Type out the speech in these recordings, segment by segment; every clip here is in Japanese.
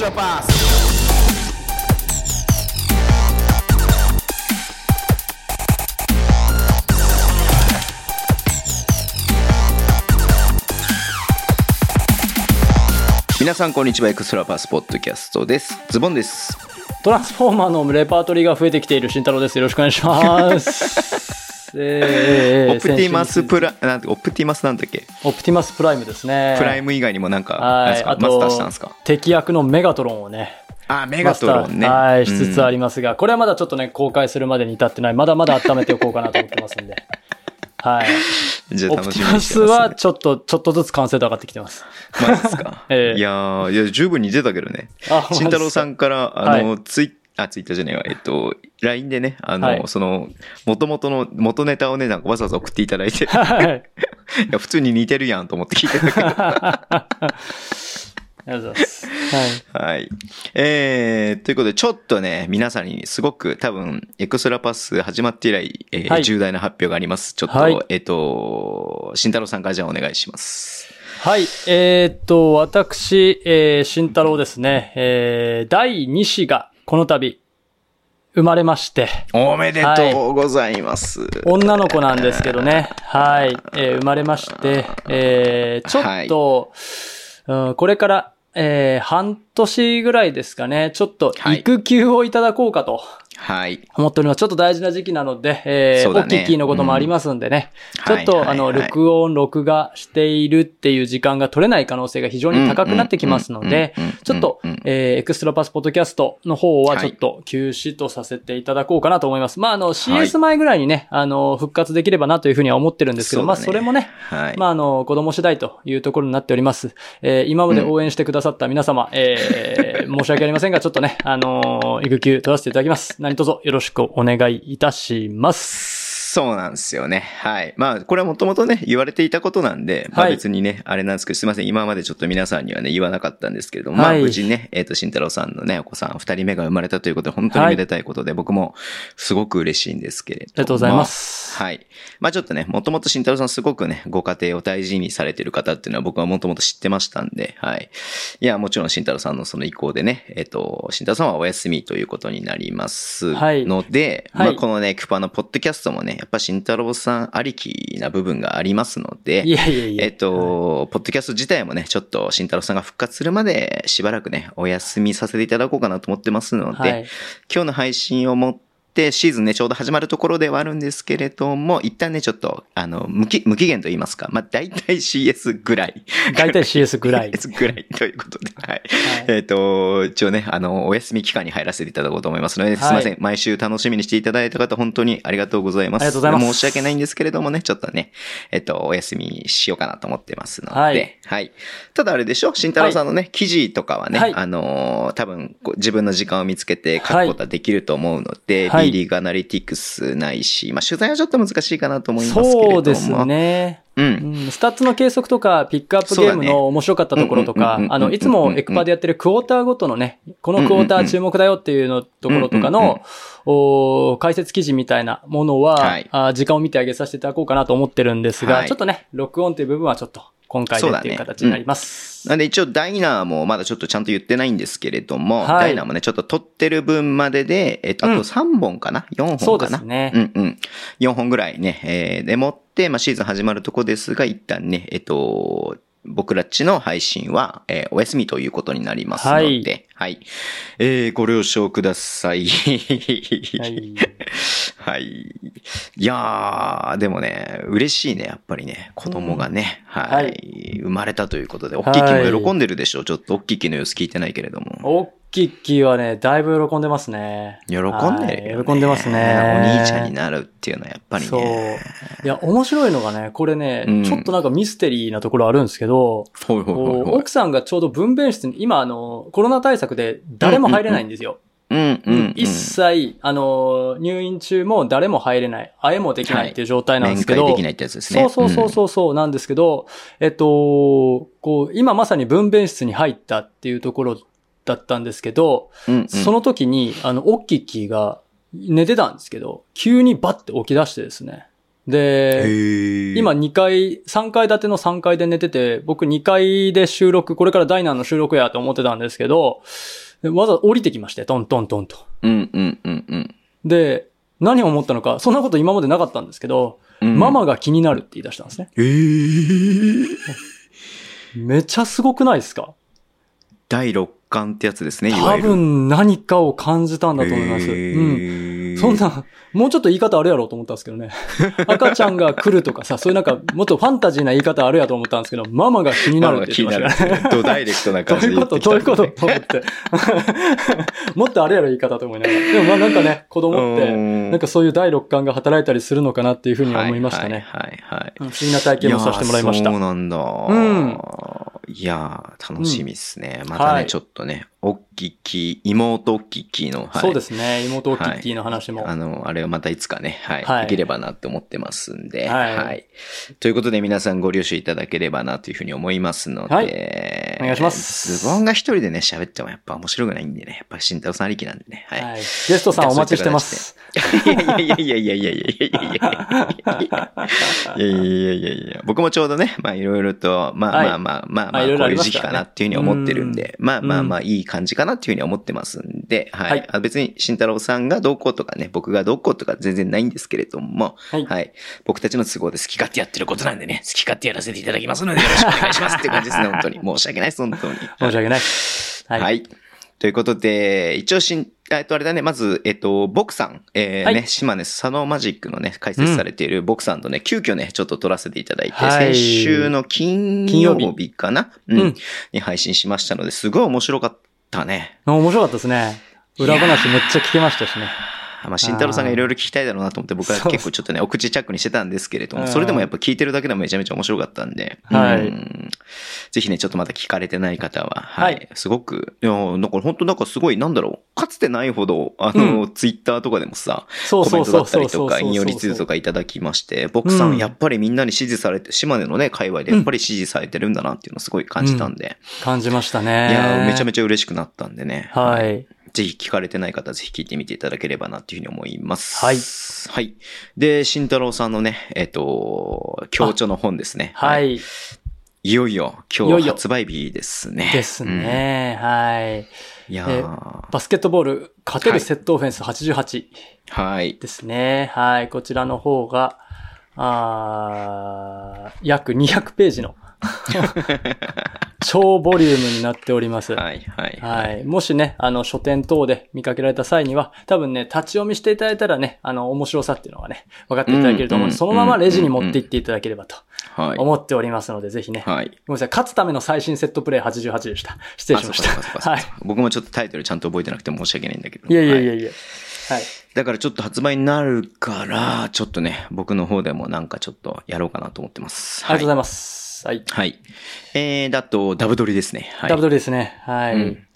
extra pass. 皆さんこんにちはエクストラパスポッドキャストですズボンですトランスフォーマーのレパートリーが増えてきている慎太郎です。よろしくお願いします。えーオプティマスプララなんてオプティマスなんだっけ？オプティマスプライムですね。プライム以外にもなんかはい。なんですか？あマスターしたんとですか、敵役のメガトロンをね、あメガトロンね。はい、しつつありりますが、これはまだちょっとね、公開するまでに至ってない。まだまだ温めておこうかなと思ってますんで。はい。じゃあオプティマ楽しみにしてスます、ね、はちょっと、ちょっとずつ完成度上がってきてます。マジですか、ええ。いやーいや十分似てたけどね。あ慎太郎さんからあの、はツイあ、ツイッターじゃねえわ。えっと、LINE でね、あの、はいその、元々の、元ネタをね、なんかわざわざ送っていただいて、いはい。や、普通に似てるやんと思って聞いてたけど。ありがとうございます。はい。はい。えー、ということで、ちょっとね、皆さんにすごく多分、エクストラパス始まって以来、えーはい重大な発表があります。ちょっと、はいえっと、慎太郎さんからじゃあお願いします。はい。えーっと、私、えー、慎太郎ですね。えー、第2子がこの度、生まれまして、おめでとうございます。女の子なんですけどね。はい。えー生まれまして、えー、ちょっと、うん、これから、えー、半年ぐらいですかね。ちょっと、はい育休をいただこうかとはい。思っております。ちょっと大事な時期なので、えー、ねオッキーキーのこともありますんでね。うん。ちょっと、はいはいはい。あの、録音、録画しているっていう時間が取れない可能性が非常に高くなってきますのでうん。うん。うん。うん、ちょっとうん。うん、えー、エクストラパスポッドキャストの方ははい。ちょっと休止とさせていただこうかなと思います。まあ、あの、CS 前ぐらいにね、あの、復活できればなというふうには思ってるんですけど、まあ、それもね、はい。まあ、あの、子供次第というところになっております。えー今まで応援してくださった皆様、えー申し訳ありませんが、ちょっとね、あのー育休取らせていただきます。何卒よろしくお願いいたします。そうなんですよね。はい。まあ、これはもともとね、言われていたことなんで、まあはい別にね、あれなんですけど、すいません。今までちょっと皆さんにはね、言わなかったんですけれども、まあはい無事ね、えっ、と、慎太郎さんのね、お子さん二人目が生まれたということで、本当にめでたいことで、僕もすごく嬉しいんですけれども。ありがとうございます。はい。まあちょっとね、もともと慎太郎さんすごくね、ご家庭を大事にされてる方っていうのは僕はもともと知ってましたんで、はい。いや、もちろん慎太郎さんのその意向でね、えっ、と、慎太郎さんはお休みということになりますはいので、はいまあこのね、クパのポッドキャストもね、やっぱ慎太郎さんありきな部分がありますので、いやいやいや。えっと、ポッドキャスト自体もね、ちょっと慎太郎さんが復活するまでしばらくね、お休みさせていただこうかなと思ってますので、はい。今日の配信をもって、シーズンね、ちょうど始まるところではあるんですけれども、一旦ね、ちょっと、あの、無期、無期限と言いますか、まあ、大体 CS ぐらい。大体 CS ぐらい。CS ぐらいということで、はい。はいえっ、と、一応ね、あの、お休み期間に入らせていただこうと思いますので、すいません。毎週楽しみにしていただいた方、本当にありがとうございます。ありがとうございます申し訳ないんですけれどもね、ちょっとね、えっ、と、お休みしようかなと思ってますので、はいはい。ただあれでしょ？慎太郎さんのね、記事とかはね、はいあのー多分自分の時間を見つけて書くことはできると思うので、はい B リーグアナリティクスないし、まあ取材はちょっと難しいかなと思いますけれども。そうです。ね。う。うんん、スタッツの計測とか、ピックアップゲームの面白かったところとかうんうんうんうんう、んあの、いつもエクパでやってるクォーターごとのね、このクォーター注目だよっていうのところとかの、お解説記事みたいなものは、はいあ時間を見てあげさせていただこうかなと思ってるんですが、はいちょっとね、録音という部分はちょっと今回でっていう形になります。なんで一応ダイナーもまだちょっとちゃんと言ってないんですけれども、はいダイナーもね、ちょっと撮ってる分までで、えっと、あうんと3本かな、?4 そうで本かなすね。うんうん。4本ぐらいね、えーでもって、まあ、シーズン始まるとこですが、一旦ね、えっと、僕らっちの配信は、えーお休みということになりますので、はい。えーご了承ください。はい。はい。いやー、でもね、嬉しいね、やっぱりね、子供がね、はい、はい生まれたということで、おっきいきも喜んでるでしょう。ちょっとおっきいきの様子聞いてないけれども。おっきい木はね、だいぶ喜んでますね。喜んでるよ、ねはい喜んでますね。お兄ちゃんになるっていうのはやっぱりそうね。。いや、面白いのがね、これね、うんちょっとなんかミステリーなところあるんですけど、ほいほいほいこうほい。奥さんがちょうど分娩室に、今あの、コロナ対策で誰も入れないんですよ。うんうんうん。一切、あの、入院中も誰も入れない、会えもできないっていう状態なんですけど、面会できないってやつですね。そうそうそうそうそうなんですけど、えっと、こう、今まさに分娩室に入ったっていうところだったんですけど、うん。うんうんその時に、あの、オッキッキーが寝てたんですけど、急にバッて起き出してですね。で、今2階、3階建ての3階で寝てて、僕2階で収録、これからダイナーの収録やと思ってたんですけど、わざわざ降りてきまして、トントントンと。うんうんうんうん。で、何を思ったのか、そんなこと今までなかったんですけど、うんママが気になるって言い出したんですね。えー、めちゃすごくないですか？第六感ってやつですね、多。分何かを感じたんだと思います。へうん。ーそんな、もうちょっと言い方あるやろうと思ったんですけどね。赤ちゃんが来るとかさ、そういうなんか、もっとファンタジーな言い方あるやと思ったんですけど、ママが気になるって言ってましたね。ドダイレクトなど感じでういうこと？言ってきたんでどういうこと？と思って。もっとあれやろ言い方と思いながら。でもまあなんかね、子供って、うんなんかそういう第六感が働いたりするのかなっていうふうに思いましたね。はいはいはい。うん不思議な体験もさせてもらいました。そうなんだ。んいやー楽しみですね。またね、はいちょっとね、おっきき、妹おっききの、はいそうですね。妹キッキーの話も。あの、あれをまたいつかね、はい、はいできればなって思ってますんで、はいということで皆さんご了承いただければなというふうに思いますので、はいお願いしますズボンが一人でね、喋ってもやっぱ面白くないんでね、やっぱ慎太郎さんありきなんでね、はい。はい。ゲストさんお待ちしてます。いやいやいやいやいやいやいやいやいやいやいやいやいやいやいやいや僕もちょうどね、まあいろいろと、まあはいまあまあまあまあ、まあこういう時期かなっていうふうに思ってるんで、まあまあまあういい感じかなっていうふうに思ってますんで、はい。別に慎太郎さんがどうこうとかね、僕がどうこうとか全然ないんですけれども、はいはい。僕たちの都合で好き勝手やってることなんでね、好き勝手やらせていただきますのでよろしくお願いしますって感じですね、本当に。申し訳ないです、本当に。申し訳ない。は。はいい。ということで、一応しん、えっと、あれだね、まず、えっと、ボクさん、えーはい。ね、島根サノーマジックのね、解説されているボクさんとね、急遽ね、ちょっと撮らせていただいて、はい。先週の金金曜曜日日かな？うん、うん。に配信しましたので、すごい面白かったね。面白かったですね。裏話めっちゃ聞けましたしね。まあ、慎太郎さんがいろいろ聞きたいだろうなと思って、僕は結構ちょっとね、お口チャックにしてたんですけれども、うん。それでもやっぱ聞いてるだけでもめちゃめちゃ面白かったんで、はい。うん。ぜひね、ちょっとまだ聞かれてない方は、は、はい。いすごく、いや、なんか本当なんかすごい、なんだろう、かつてないほど、あの、ツイッターとかでもさ、そうコメントだったりとか、引用リツイートとかいただきまして、僕さうん。ん、やっぱりみんなに支持されて、島根のね、界隈でやっぱり支持されてるんだなっていうのをすごい感じたんで、感じましたね。いや、めちゃめちちゃ嬉しくなったんでね。ゃはい。ぜひ聞かれてない方、ぜひ聞いてみていただければなっていうふうに思います。はい。はい。で、慎太郎さんのね、えっ、と、強調の本ですね。はい。い。いよいよ、今いよいよ日発売日ですね。ですね。はい。うん。いやえーバスケットボール、勝てるセットオフェンス88はい。ですね。はい。こちらの方が、あー約200ページの 超ボリュームになっております。はい、はい。はい。もしね、あの、書店等で見かけられた際には、多分ね、立ち読みしていただいたらね、あの、面白さっていうのがね、分かっていただけると思うので、うんそのままレジに持って行っていただければとはい。思っておりますので、ぜひね。はい。ごめんなさい。勝つための最新セットプレイ88でした。失礼しました。はい。僕もちょっとタイトルちゃんと覚えてなくて申し訳ないんだけど。いやいやいはやいや。はい。だからちょっと発売になるから、ちょっとね、僕の方でもなんかちょっとやろうかなと思ってます。いありがとうございます。はい。はい。えー、だと、ダブドリですね。はい。ダブドリですね。はい。うん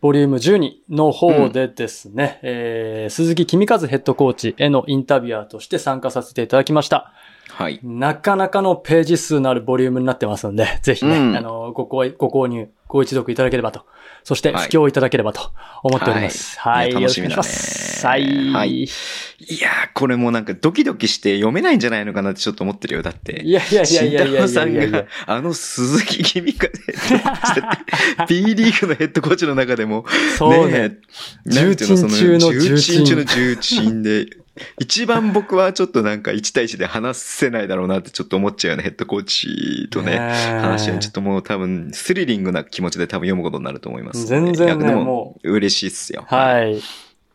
ボリューム12の方でですね、えー、鈴木君和ヘッドコーチへのインタビュアーとして参加させていただきました。はい。なかなかのページ数のあるボリュームになってますので、ぜひね、うんあの、ご購入、ご一読いただければと。そして、はい布教いただければと思っております。ははいい。よろしみお願いします。はい。はいい、いやー、これもうなんかドキドキして読めないんじゃないのかなってちょっと思ってるよ。だって。やいやいやいやいやいやさんが、あの鈴木君がヘッドコーチだって B リーグのヘッドコーチの中でも、そうね。重鎮中の重鎮重鎮中の重鎮で、一番僕はちょっとなんか1対1で話せないだろうなってちょっと思っちゃうようなヘッドコーチとね、話はちょっともう多分スリリングな気持ちで多分読むことになると思います。全然ねでもも嬉しいっすよ。はい。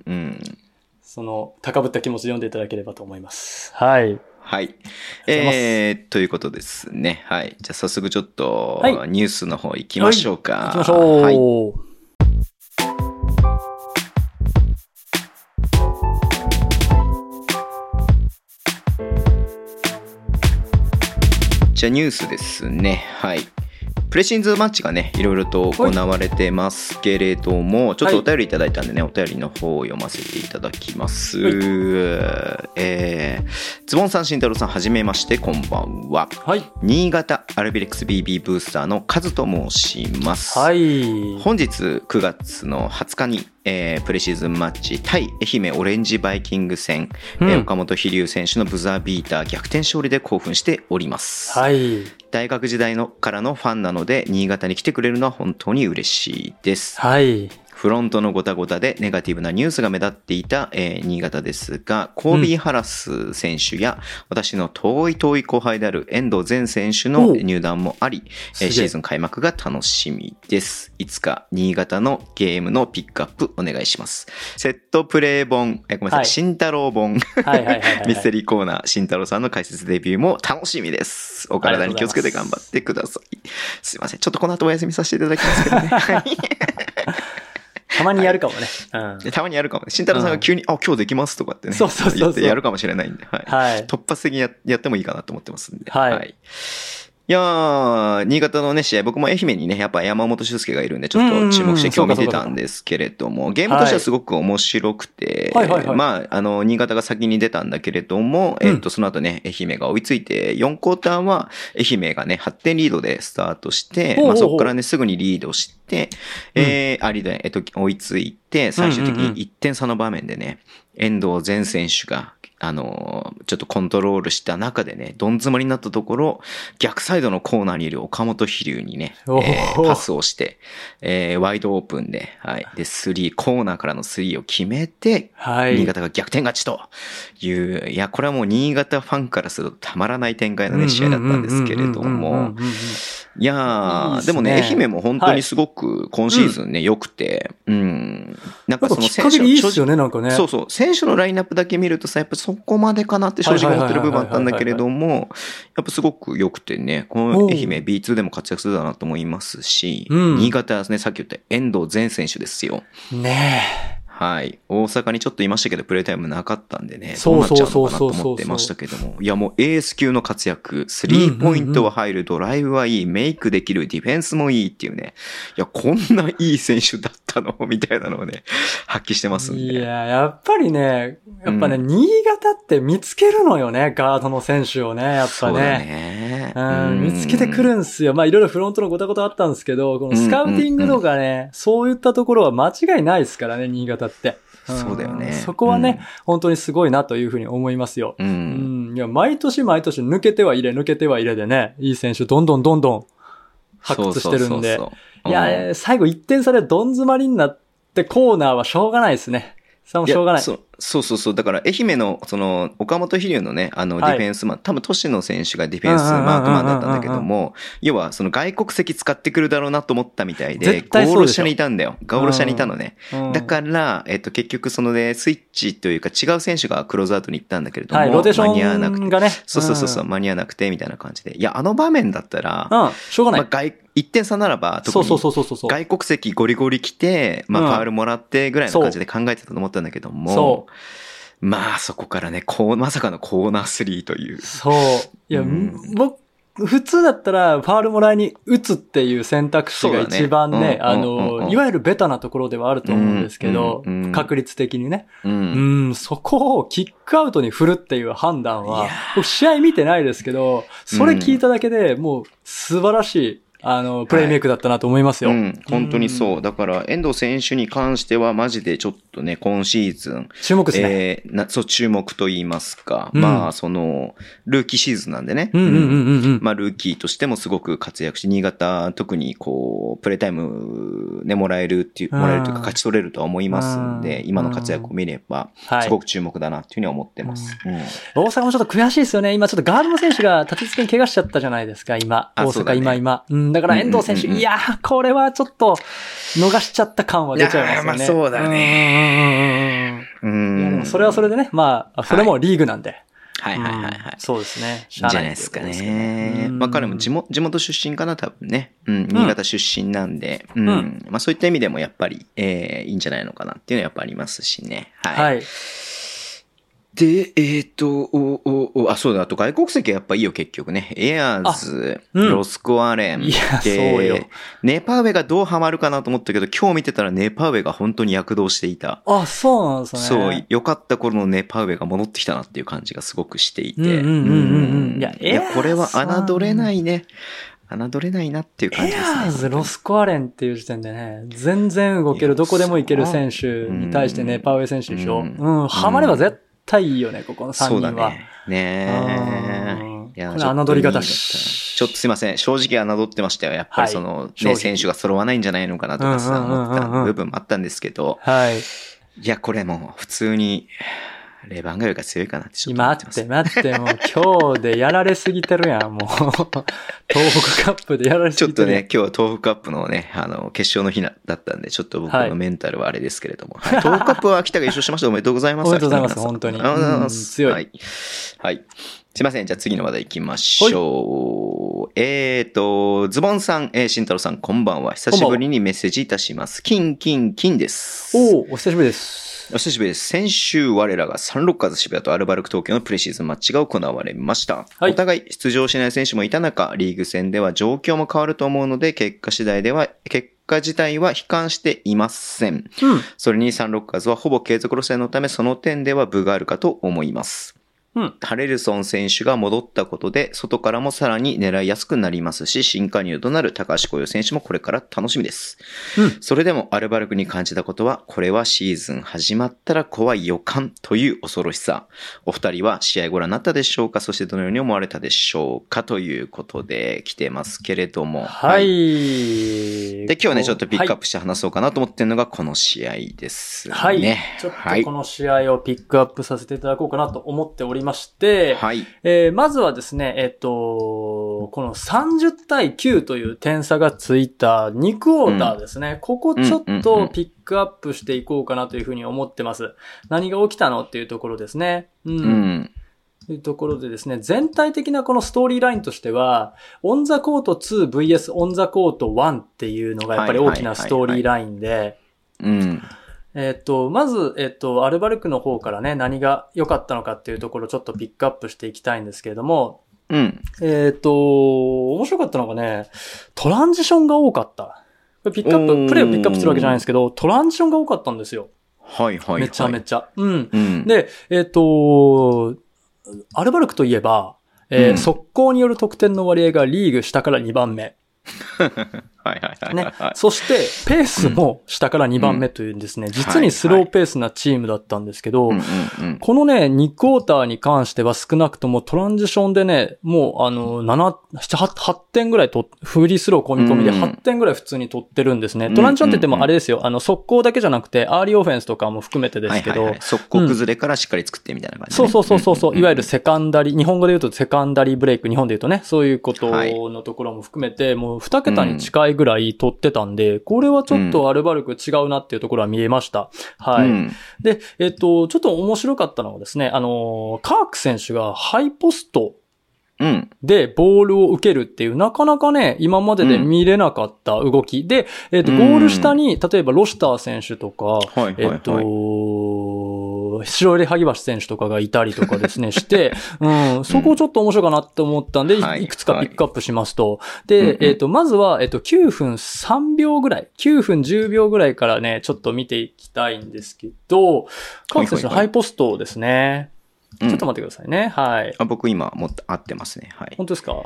うん。その、高ぶった気持ちで読んでいただければと思います。はい。はい。えー、ということですね。はい。じゃあ早速ちょっと、はいニュースの方行きましょうか。行きましょう。はい。じゃあニュースですね。はい。プレシーズンマッチがね、いろいろと行われてますけれども、ちょっとお便りいただいたんでね、お便りの方を読ませていただきます。えー、ズボンさん、慎太郎さん、はじめまして、こんばんは。はい。新潟アルビレックス BB ブースターのカズと申します。はい。本日9月の20日に、えープレシーズンマッチ対愛媛オレンジバイキング戦、うんえー岡本飛龍選手のブザービーター逆転勝利で興奮しております。はい。大学時代のからのファンなので新潟に来てくれるのは本当に嬉しいです。はい。フロントのごたごたでネガティブなニュースが目立っていた、えー新潟ですが、コービー・ハラス選手や、私の遠い遠い後輩である遠藤前選手おのう入団もあり、シーズン開幕が楽しみです。いつか新潟のゲームのピックアップお願いします。セットプレイ本、えーごめんなさ、はいい慎太郎本。ミステリーコーナー、慎太郎さんの解説デビューも楽しみです。お体に気をつけて頑張ってください。すいません。ちょっとこの後お休みさせていただきますけどね。は いたまにやるかもね。うん。でたまにやるかもね。慎太郎さんが急に、あ、今日できますとかってね。そうそうそうそう言ってやるかもしれないんで、はい。はい。突発的にややってもいいかなと思ってますんで。はいいやー、新潟のね、試合、僕も愛媛にね、やっぱ山本修介がいるんで、ちょっと注目して今日見てたんですけれども、ゲームとしてはすごく面白くて、まあ、あの、新潟が先に出たんだけれども、うん。えっと、その後ね、愛媛が追いついて、4クォーターは愛媛がね、8点リードでスタートして、まあそこからね、すぐにリードして、えー、ありで、えっと、追いついて、最終的に1点差の場面でね、遠藤前選手が、あのーちょっとコントロールした中でね、どん詰まりになったところ、逆サイドのコーナーにいる岡本飛龍にね、えーパスをして、えーワイドオープンで、はい。で、スリー、コーナーからのスリーを決めて、はい。新潟が逆転勝ちという、いや、これはもう新潟ファンからするとたまらない展開のね、試合だったんですけれどもいやでもね、愛媛も本当にすごく今シーズンね、良くて、うん。なんかそのなんかきっかけでいいっすよね、なんかね。そうそう。選手のラインナップだけ見るとさ、やっぱそこまでかなって正直思ってる部分あったんだけれども、やっぱすごく良くてね、この愛媛 B2 でも活躍するだなと思いますし、うん。新潟はね、さっき言った遠藤前選手ですよ。ねはい。大阪にちょっといましたけど、プレイタイムなかったんでね、どそううなっちゃうのかなと思ってましたけども、いやもうエース級の活躍、スリーポイントは入る、ドライブはいい、メイクできる、ディフェンスもいいっていうね、いや、こんないい選手だったのみたいなのをね、発揮してますんで。いや、やっぱりね、やっぱね、う新潟って見つけるのよね、ガードの選手をね、やっぱねそうだね。うん、見つけてくるんすよ。まあいろいろフロントのごたごたあったんですけど、このスカウティングとかね、そういったところは間違いないですからね、新潟って。んそうだよねそこはね、本当にすごいなというふうに思いますよ。う。うんん。いや、毎年毎年抜けては入れ、抜けては入れでね、いい選手どんどんどんどん発掘してるんで。そうそうそうそういや、最後1点差でどん詰まりになってコーナーはしょうがないですね。それもしょうがない。そうそうそうそう。だから、愛媛の、その、岡本飛龍のね、あの、デはいィフェンスマン、多分、都市の選手がディフェンスマークマンだったんだけども、要は、その外国籍使ってくるだろうなと思ったみたいで、ゴール下にいたんだよ。ゴール下にいたのね。うんだから、えっと、結局、そのね、スイッチというか、違う選手がクローズアウトに行ったんだけれども、はい、ローテーシ間に合わなくて。そうそうそうそう、ん間に合わなくて、みたいな感じで。いや、あの場面だったら、うん、しょうがない。まあ、外、1点差ならば、特にそうそうそうそうそう。外国籍ゴリゴリ来て、まあ、うんファールもらってぐらいの感じで考えてたと思ったんだけども、そまあ、そこからね、こう、まさかのコーナー3という。そう。いや、うん僕、普通だったら、ファールもらいに打つっていう選択肢が一番ね、あうんうんうんうの、んいわゆるベタなところではあると思うんですけどうんうんうん、確率的にね。う。うんん、そこをキックアウトに振るっていう判断いは試合見てないですけど、それ聞いただけでもう素晴らしい、あの、プレイメイクだったなと思いますよ。うん、本当にそう。だから、遠藤選手に関しては、マジでちょっとね、今シーズン、注目ですね。えーな、そう、注目と言いますか、うんまあ、その、ルーキーシーズンなんでね。まあ、ルーキーとしてもすごく活躍し、新潟、特にこう、プレイタイムね、もらえるっていう、うんもらえるというか、勝ち取れるとは思いますんで、うん今の活躍を見れば、はいすごく注目だなっていうふうには思ってます。うん大阪もちょっと悔しいですよね。今ちょっとガードの選手が立て付けに怪我しちゃったじゃないですか、今。大阪、ね今、今。うん、だから遠藤選手、いやー、これはちょっと逃しちゃった感は出ちゃいますよね。まあそうだね。ううんそれはそれでね、まあ、それもリーグなんで。はいはいはいはい。うんそうですね。じゃないですかね。まあ彼も地元元地元出身かな、多分ね。うん、新潟出身なんで、うん。うんまあそういった意味でもやっぱり、えー、いいんじゃないのかなっていうのはやっぱありますしね。はい。はい。で、えっ、と、お、お、お、あ、そうだ、あと外国籍はやっぱいいよ、結局ね。エアーズ、うんロスコアレン。いやでそうよネパウェがどうハマるかなと思ったけど、今日見てたらネパウェが本当に躍動していた。あ、そうなんですね。そう、良かった頃のネパウェが戻ってきたなっていう感じがすごくしていて。うんうんうんうんうんいやエアーズこれは侮れないね。侮れないなっていう感エじですね。アーズ、ロスコアレンっていう時点でね、全然動ける、いやどこでも行ける選手に対してね、うんパウエ選手でしょ。ううんん、ハマれば絶対いいよね、ここの3そうだ人は。ね。ねうんえ。いやこれ侮り方いいしちょっとすいません。正直侮ってましたよ。やっぱりその、ね、正直選手が揃わないんじゃないのかなとかさ、思った部分もあったんですけど、はい。いや、これもう普通に、レバンガルが強いかなってちょっと思ってます。待って待って、もう今日でやられすぎてるやん、もう。東北カップでやられすぎてる。ちょっとね、今日は東北カップのね、あの、決勝の日なだったんで、ちょっと僕はいのメンタルはあれですけれども。はい東北カップは秋田が優勝しました。おめでとうございます。おめでとうございます本当にありがとうございまうんす。強いはい。はい。すいません。じゃあ次の話題行きましょう。えーと、ズボンさん、えー、慎太郎さん、こんばんは。久しぶりにメッセージいたします。キン、キン、キンです。おお、お久しぶりです。お久しぶりです。先週我らがサンロッカーズ渋谷とアルバルク東京のプレシーズンマッチが行われました。はいお互い出場しない選手もいた中、リーグ戦では状況も変わると思うので、結果次第では、結果自体は悲観していません。うん。それにサンロッカーズはほぼ継続路線のため、その点では分があるかと思います。うん。ハレルソン選手が戻ったことで、外からもさらに狙いやすくなりますし、新加入となる高橋光陽選手もこれから楽しみです。うん。それでもアルバルクに感じたことは、これはシーズン始まったら怖い予感という恐ろしさ。お二人は試合ご覧になったでしょうか？そしてどのように思われたでしょうかということで来てますけれども。はい。で、今日はね、ちょっとピックアッはいプして話そうかなと思ってるのがこの試合です、ね。はい。ちょっはいとこの試合をピックアップさせていただこうかなと思っておりまして、はい。えーまずはですね、えっと、この30対9という点差がついた2クォーターですね。ここちょっうんうんうんとピックアップしていこうかなというふうに思ってます。何が起きたのっていうところですね。うん。うん。というところでですね、全体的なこのストーリーラインとしては、オンザコート 2vs オンザコート1っていうのがやっぱり大きなストーリーラインで、うん。えっと、まず、えっと、アルバルクの方からね、何が良かったのかっていうところをちょっとピックアップしていきたいんですけれども、うん。えっと、面白かったのがね、トランジションが多かった。これピックアップ、プレイをピックアップするわけじゃないんですけど、トランジションが多かったんですよ。はいはいはい。めちゃめちゃ。うん。うん。で、えっ、と、アルバルクといえば、えーうん速攻による得点の割合がリーグ下から2番目。はいはいはいね。そして、ペースも下から2番目というですね、実にスローペースなチームだったんですけど、うんうんうん。このね、2クォーターに関しては少なくともトランジションでね、もうあの、7、7、8 8点ぐらいと、フリースロー込み込みでうん8点ぐらい普通に取ってるんですね。うんトランジションって言ってもあれですよ、あの、速攻だけじゃなくて、アーリーオフェンスとかも含めてですけど、はいはいはい、速攻崩れからしっかり作ってみたいな感じ、ね。そうそうそうそうそう、んんんいわゆるセカンダリー、日本語で言うとセカンダリーブレイク、日本で言うとね、そういうことのところも含めて、もう2桁に近いぐらい取ってたんで、これはちょっとアルバルク違うなっていうところは見えました。はい。うんで、えっと、ちょっと面白かったのはですね、あの、カーク選手がハイポストうん。でボールを受けるっていう、なかなかね、今までで見れなかった動き。で、えっと、うんゴール下に、例えばロシター選手とか、はいはいはい。えっと、白入萩橋選手とかがいたりとかですね、して、うん、そこちょっと面白いかなって思ったんで、いはいいくつかピックアップしますと。うんうんで、えっと、まずは、えっと、9分3秒ぐらい、9分10秒ぐらいからね、ちょっと見ていきたいんですけど、カーク選手のハイポストですね。うんちょっと待ってくださいね。はい。あ僕今もっと合ってますね。はい。本当ですか？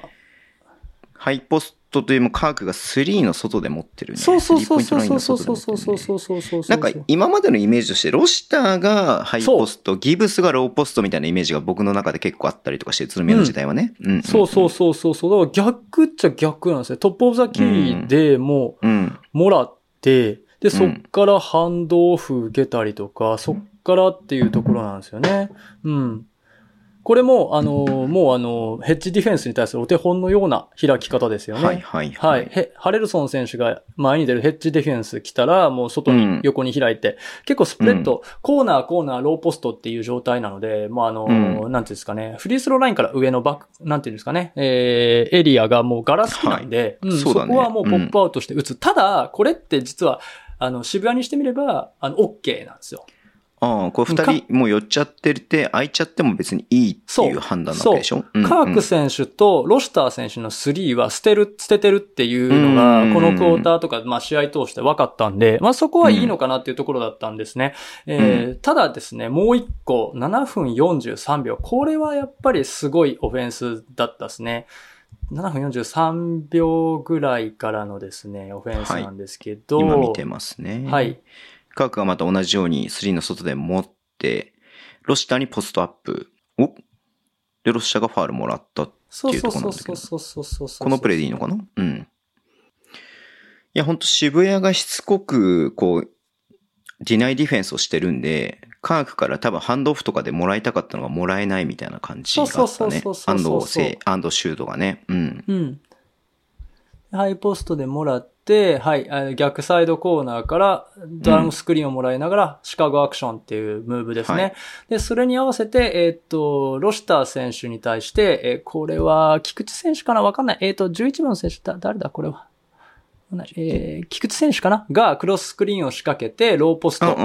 ハイポストというもカークが3の外で持ってるね。そうそうそうそうそうそうそうそうそうそうそうそう。なんか今までのイメージとして、ロシターがハイポスト、ギブスがローポストみたいなイメージが僕の中で結構あったりとかして、宇都宮の時代はね。うん。そうそうそうそうそう。だから逆っちゃ逆なんですね。トップオブザキーでもう、うん。もらって、で、そっからハンドオフ受けたりとか、そっからっていうところなんですよね。うん。これも、あの、もうあの、ヘッジディフェンスに対するお手本のような開き方ですよね。はいはいは。はいい。へハレルソン選手が前に出るヘッジディフェンス来たら、もう外に横に開いて、結構スプレッド、コーナー、コーナー、ローポストっていう状態なので、まあ、あの、うんなんていうんですかね、フリースローラインから上のバック、なんていうんですかね、えー、エリアがもうガラ空きなんで、うんそうだねこはもうポップアウトして打つ。ただ、これって実は、あの、渋谷にしてみれば、あの、OK なんですよ。ああ、これ二人もう寄っちゃってて、空いちゃっても別にいいっていう判断なわけでしょ？そう。カーク選手とロシター選手の3は捨てる、捨ててるっていうのが、このクォーターとか、まあ試合通して分かったんで、まあそこはいいのかなっていうところだったんですね。うん、えー、ただですね、もう一個、7分43秒。これはやっぱりすごいオフェンスだったですね。7分43秒ぐらいからのですね、オフェンスなんですけど。はい、今見てますね。はい。カークがまた同じように3の外で持って、ロシターにポストアップ。お？で、ロシターがファールもらったっていうところなんだけど。そうそうそうそうこのプレイでいいのかなうん。いや、ほんと渋谷がしつこく、こう、ディナイディフェンスをしてるんで、カークから多分ハンドオフとかでもらいたかったのがもらえないみたいな感じがあったね。そうそうそうそうそう。アンドシュートがね。うん。うん。ハイポストでもらって、はい、逆サイドコーナーからドラムスクリーンをもらいながら、シカゴアクションっていうムーブですね。はい、で、それに合わせて、えっ、と、ロシター選手に対して、えー、これは、菊池選手かなわかんない。えっ、と、11番の選手だ、誰だこれは。えー、菊池選手かな？がクロススクリーンを仕掛けて、ローポスト。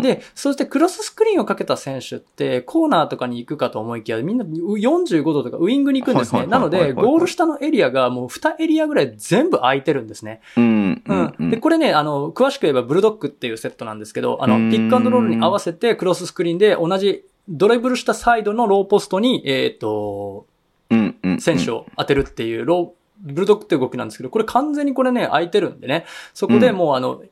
で、そしてクロススクリーンをかけた選手って、コーナーとかに行くかと思いきや、みんな45度とかウイングに行くんですね。なので、ゴール下のエリアがもう2エリアぐらい全部空いてるんですね。うん。うん。で、これね、あの、詳しく言えばブルドックっていうセットなんですけど、あの、ピックアンドロールに合わせてクロススクリーンで同じドリブルしたサイドのローポストに、えっ、ー、と、選手を当てるっていう、ロー、ブルドッグって動きなんですけど、これ完全にこれね、空いてるんでね、そこでもうあの、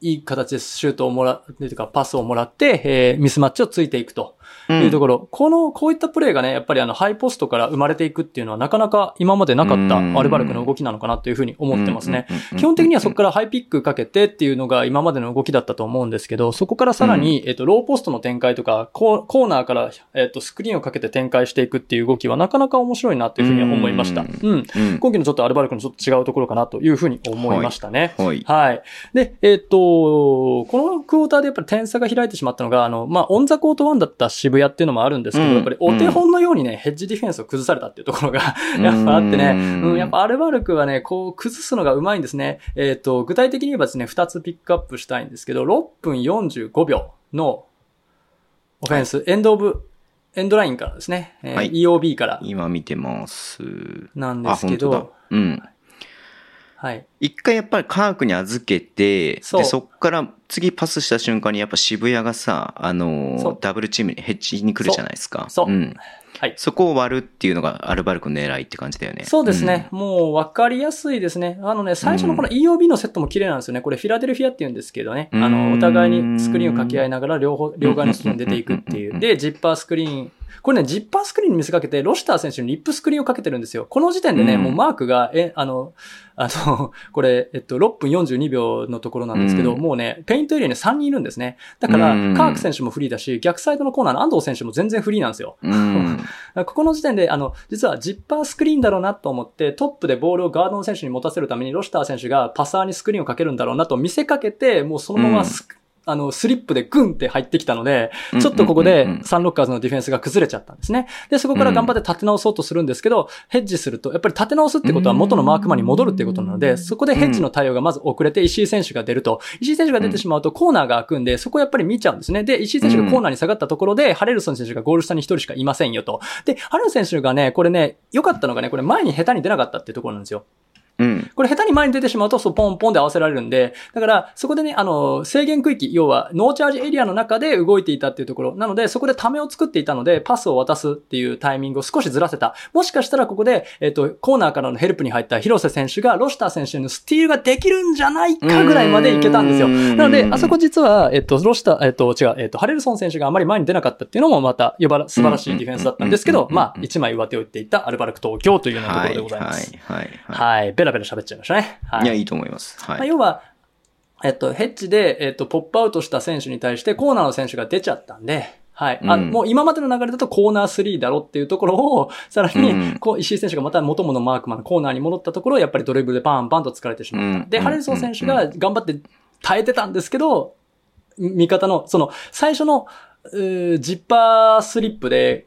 いい形でシュートをもらって、というかパスをもらって、えー、ミスマッチをついていくというところ、うん、この、こういったプレーがね、やっぱりあの、ハイポストから生まれていくっていうのはなかなか今までなかったアルバルクの動きなのかなというふうに思ってますね。基本的にはそこからハイピックかけてっていうのが今までの動きだったと思うんですけど、そこからさらに、えっと、ローポストの展開とか、コーナーから、えっと、スクリーンをかけて展開していくっていう動きはなかなか面白いなというふうに思いました。うん。今季のちょっとアルバルクのちょっと違うところかなというふうに思いましたね。はい。はい。で、えっと、このクォーターでやっぱり点差が開いてしまったのが、あの、まあ、オンザコート1だった渋谷っていうのもあるんですけど、うん、やっぱりお手本のようにね、ヘッジディフェンスを崩されたっていうところがやっぱあってね、うん、やっぱアルバルクはね、こう崩すのがうまいんですね。えっ、ー、と、具体的に言えばですね、2つピックアップしたいんですけど、6分45秒のオフェンス、はい、エンドオブ、エンドラインからですね、はい、EOB から。今見てます。なんですけど、うん。はい。一回やっぱり科学に預けて、そで、そっから次パスした瞬間にやっぱ渋谷がさ、あのダブルチームにヘッジに来るじゃないですか。そう。うん。はい。そこを割るっていうのがアルバルクの狙いって感じだよね。そうですね。うん、もう分かりやすいですね。あのね、最初のこの EOB のセットも綺麗なんですよね。これフィラデルフィアって言うんですけどね。あの、お互いにスクリーンを掛け合いながら両方、両側の外に出ていくっていう。で、ジッパースクリーンこれね、ジッパースクリーンに見せかけて、ロシター選手にリップスクリーンをかけてるんですよ。この時点でね、うん、もうマークが、え、あの、あの、これ、えっと、6分42秒のところなんですけど、うん、もうね、ペイントエリアに3人いるんですね。だから、うん、カーク選手もフリーだし、逆サイドのコーナーの安藤選手も全然フリーなんですよ。ここの時点で、あの、実はジッパースクリーンだろうなと思って、トップでボールをガードの選手に持たせるために、ロシター選手がパサーにスクリーンをかけるんだろうなと見せかけて、もうそのままス、あの、スリップでグンって入ってきたので、ちょっとここでサンロッカーズのディフェンスが崩れちゃったんですね。で、そこから頑張って立て直そうとするんですけど、ヘッジすると、やっぱり立て直すってことは元のマークマンに戻るっていうことなので、そこでヘッジの対応がまず遅れて石井選手が出ると、石井選手が出てしまうとコーナーが開くんで、そこをやっぱり見ちゃうんですね。で、石井選手がコーナーに下がったところで、ハレルソン選手がゴール下に一人しかいませんよと。で、ハレル選手がね、これね、良かったのがね、これ前に下手に出なかったっていうところなんですよ。うん。これ下手に前に出てしまうと、そう、ポンポンで合わせられるんで、だから、そこでね、あの、制限区域、要は、ノーチャージエリアの中で動いていたっていうところ。なので、そこでためを作っていたので、パスを渡すっていうタイミングを少しずらせた。もしかしたらここで、えっ、と、コーナーからのヘルプに入った広瀬選手が、ロシター選手のスティールができるんじゃないかぐらいまでいけたんですよ。なので、あそこ実は、えっ、と、ロシター、えっ、と、違う、えっ、と、ハレルソン選手があまり前に出なかったっていうのもまた、呼ばら、素晴らしいディフェンスだったんですけど、まあ、一枚上手を打っていったアルバルク東京というようなところでございます。はい、はい、はい。はい、ベラベラ喋っちゃいましたね。はい。いや、いいと思います。はい。まあ、要は、えっと、ヘッジで、えっと、ポップアウトした選手に対してコーナーの選手が出ちゃったんで、はい。あ、うん、もう今までの流れだとコーナー3だろっていうところを、さらに、うん、こう、石井選手がまた元々のマークマンのコーナーに戻ったところを、やっぱりドリブルでパンパンと疲れてしまった。うん、で、ハレンソン選手が頑張って耐えてたんですけど、味方の、その、最初の、ジッパースリップで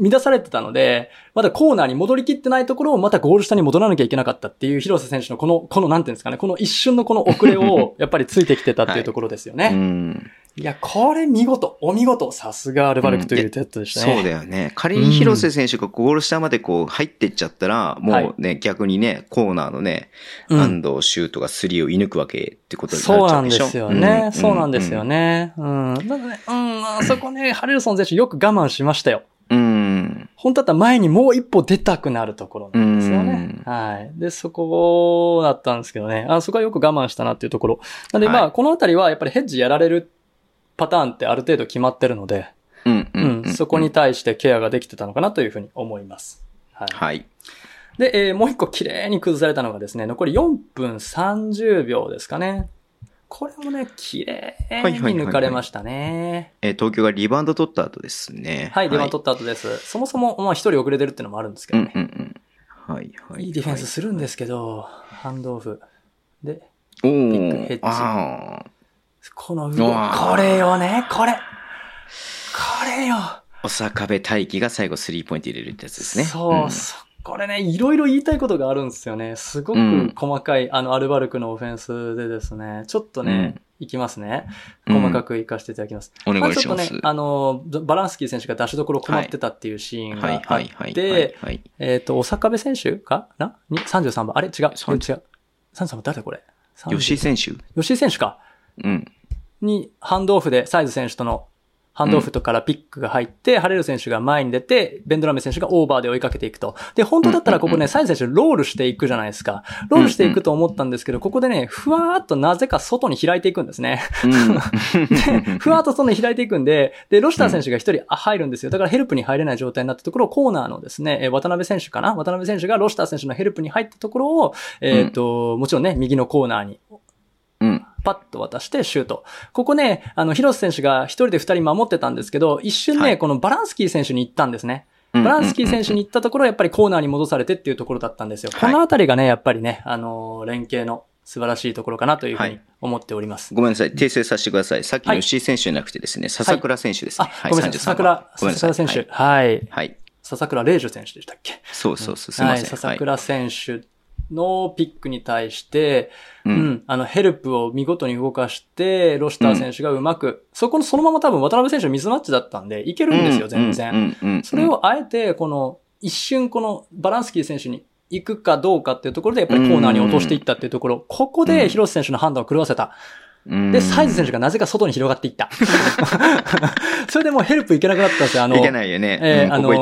乱されてたので、まだコーナーに戻りきってないところをまたゴール下に戻らなきゃいけなかったっていう広瀬選手のこの、この、なんていうんですかね、この一瞬のこの遅れを やっぱりついてきてたっていうところですよね。はい、いや、これ見事、お見事、さすがアルバルクというテッドでしたね。そうだよね。仮に広瀬選手がゴール下までこう入ってっちゃったら、もうね、逆にね、コーナーのね、うん安藤シュートがスリーを射抜くわけってことになそうなんでっちゃうでしょすよね。んそうなんですよ。ね。うん。だからね、うん、あそこね、ハレルソン選手よく我慢しましたよ。うん。本当だったら前にもう一歩出たくなるところなんですよね。うんはい。で、そこだったんですけどね。あそこはよく我慢したなっていうところ。なんで、はいまあ、このあたりはやっぱりヘッジやられるパターンってある程度決まってるので、うん。ううんん、そこに。対してケアができてたのかなというふうに思います。はい。はい。で、えーもう一個綺麗に崩されたのがですね、残り4分30秒ですかね。これもね、綺麗に抜かれましたね。えー東京がリバウンド取った後ですね。はい、出番取った後です。そもそも、まあ一人遅れてるっていうのもあるんですけうんどね。うんうん。はいはい。いいディフェンスするんですけど、ハンドオフ。で、おビッグヘッージああ。このう動わーこれよね、これ。これよ。小壁大輝が最後スリーポイント入れるってやつですね。そう、んそこれね、いろいろ言いたいことがあるんですよね。すごうんく細かい、あの、アルバルクのオフェンスでですね、ちょっとね、いきますね。うん細かく活かしていただきます。お願いちょっとねします。、あの、バランスキー選手が出しどころ困ってたっていうシーンがはいあはいはい。って、はい。えっと、小坂部選手かな？に ?33 番。あれ？違う。三違う。33番誰だこれ？吉井選手吉井選手か。うん。に、ハンドオフでサイズ選手とのハンドオフとからピックが入って、ハレル選手が前に出て、ベンドラメ選手がオーバーで追いかけていくと。で、本当だったらここね、うんうんうんサイズ選手ロールしていくじゃないですか。ロールしていくと思ったんですけど、ここでね、ふわーっとなぜか外に開いていくんですね。で、ふわーっと外に開いていくんで、で、ロシター選手が一人あ入るんですよ。だからヘルプに入れない状態になったところを、コーナーのですね、えー渡辺選手かな？渡辺選手がロシター選手のヘルプに入ったところを、えっ、と、もちろんね、右のコーナーにうん。パッと渡してシュート。ここね、あの、広瀬選手が一人で二人守ってたんですけど、一瞬ね、はいこのバランスキー選手に行ったんですね。ババランスキー選手に行ったところ、やっぱりコーナーに戻されてっていうところだったんですよ。はいこのあたりがね、やっぱりね、あのー連携の素晴らしいところかなというふうにはい思っております。ごめんなさい。訂正させてください。さっきの吉井選手じゃなくてですね、笹倉選手ですね。あ、ごめんなさい、笹倉。笹倉選手。はい。はい。笹倉玲樹選手でしたっけ？そうそうそう。すいまはい、せん。笹倉選手のピックに対して、う。うんん、あの、ヘルプを見事に動かして、ロシター選手がうまく、そこのそのまま多分渡辺選手ミスマッチだったんで、いけるんですよ、全然。うんうんうん。それをあえて、この、一瞬このバランスキー選手に行くかどうかっていうところで、やっぱりコーナーに落としていったっていうところ、ここで広瀬選手の判断を狂わせた。うん、で、サイズ選手がなぜか外に広がっていった。それでもうヘルプ行けなくなったんですよ、あの、いけないよね。えーあの。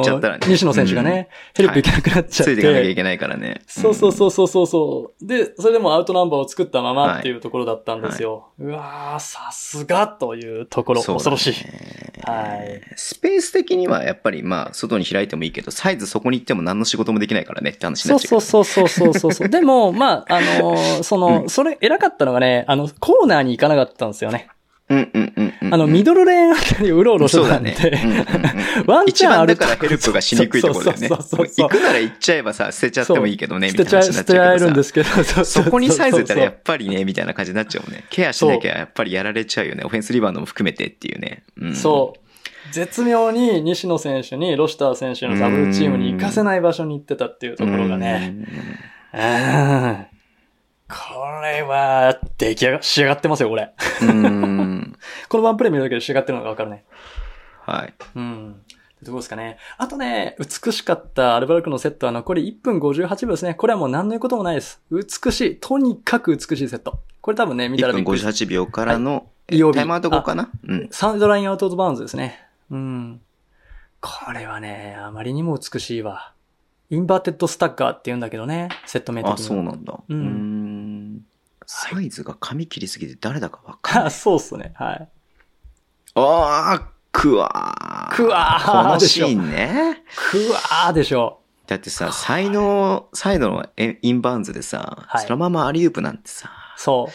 西野選手がね、ヘルプ行けなくなっちゃって。ついていかなきゃいけないからね。そうそうそうそうそうそう。で、それでもアウトナンバーを作ったままっていうところだったんですよ。うわー、さすがというところ、そうだね恐ろしい。はい。スペース的にはやっぱりまあ、外に開いてもいいけど、サイズそこに行っても何の仕事もできないからねって話になそうっちゃう。そうそうそうそうそうそう。でも、まあ、あのーその、それ偉かったのがね、あの、コーナーに行かなかったんですよね。うんうんうんうん。あの、ミドルレーンあたりをうろうろしてたんで、ね。うんうんうんワンチ一ャンあるからヘルプがしにくいところだよね。そうそうそう行くなら行っちゃえばさ、捨てちゃってもいいけどね、みたいな話にな捨てらっちゃうけどさ。れるんですけど、そうそうそこにサイズいたらやっぱりね、みたいな感じになっちゃうもんね。ケアしなきゃやっぱりやられちゃうよね。オフェンスリバウンドも含めてっていうね。うん、そう。絶妙に西野選手にロシター選手のダブルチームに行かせない場所に行ってたっていうところがね。うん。これは、出来上が、仕上がってますよ、これ。このワンプレイ見るだけで仕上がってるのがわかるね。はい。うん。どうですかね。あとね、美しかったアルバルクのセットは残り1分58秒ですね。これはもう何の言うこともないです。美しい。とにかく美しいセット。これ多分ね、見た1分らびっくりする58秒からの、い EOB タイムアウト後かな？うん。サウンドラインアウトバウンズですね。うん。これはね、あまりにも美しいわ。インバーテッドスタッカーって言うんだけどね、セット名的には。あ、そうなんだ。うんんサイズが髪切りすぎて誰だかわかんない。あ そうっすね。はい。ああ、くわー。くわーこのシーンね。くわーでしょ。だってさ、才能、サイドのインバウンズでさ、はいそのままアリウープなんてさ。そう。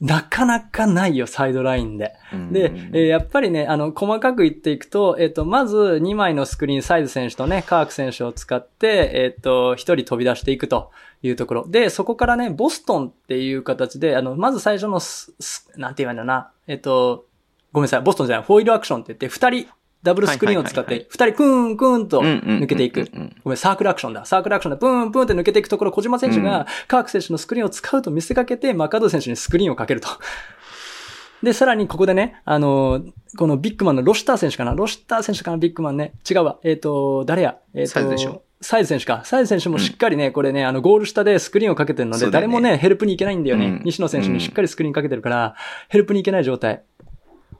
なかなかないよ、サイドラインで。うんで、えーやっぱりね、あの、細かく言っていくと、えっ、と、まず2枚のスクリーン、サイズ選手とね、カーク選手を使って、えっ、と、1人飛び出していくというところ。で、そこからね、ボストンっていう形で、あの、まず最初のス、スなんて言うんだな、えっ、と、ごめんなさい、ボストンじゃない、フォイルアクションって言って、2人、ダブルスクリーンを使って、はいはいはい2人、クーン、クーンとうんうんうんうん抜けていく。ごめん、サークルアクションだ。サークルアクションだ。プーン、プーンって抜けていくところ、小島選手うんが、カーク選手のスクリーンを使うと見せかけて、マカドゥ選手にスクリーンをかけると。で、さらにここでね、あの、このビッグマンのロシター選手かな？ロシター選手かな？ビッグマンね。違うわ。えっ、と、誰や？えっ、と、サイズでしょサイズ選手か。サイズ選手もしっかりね、これね、あの、ゴール下でスクリーンをかけてるので、ね誰もね、ヘルプに行けないんだよね。うん西野選手にしっかりスクリーンかけてるから、ヘルプに行けない状態。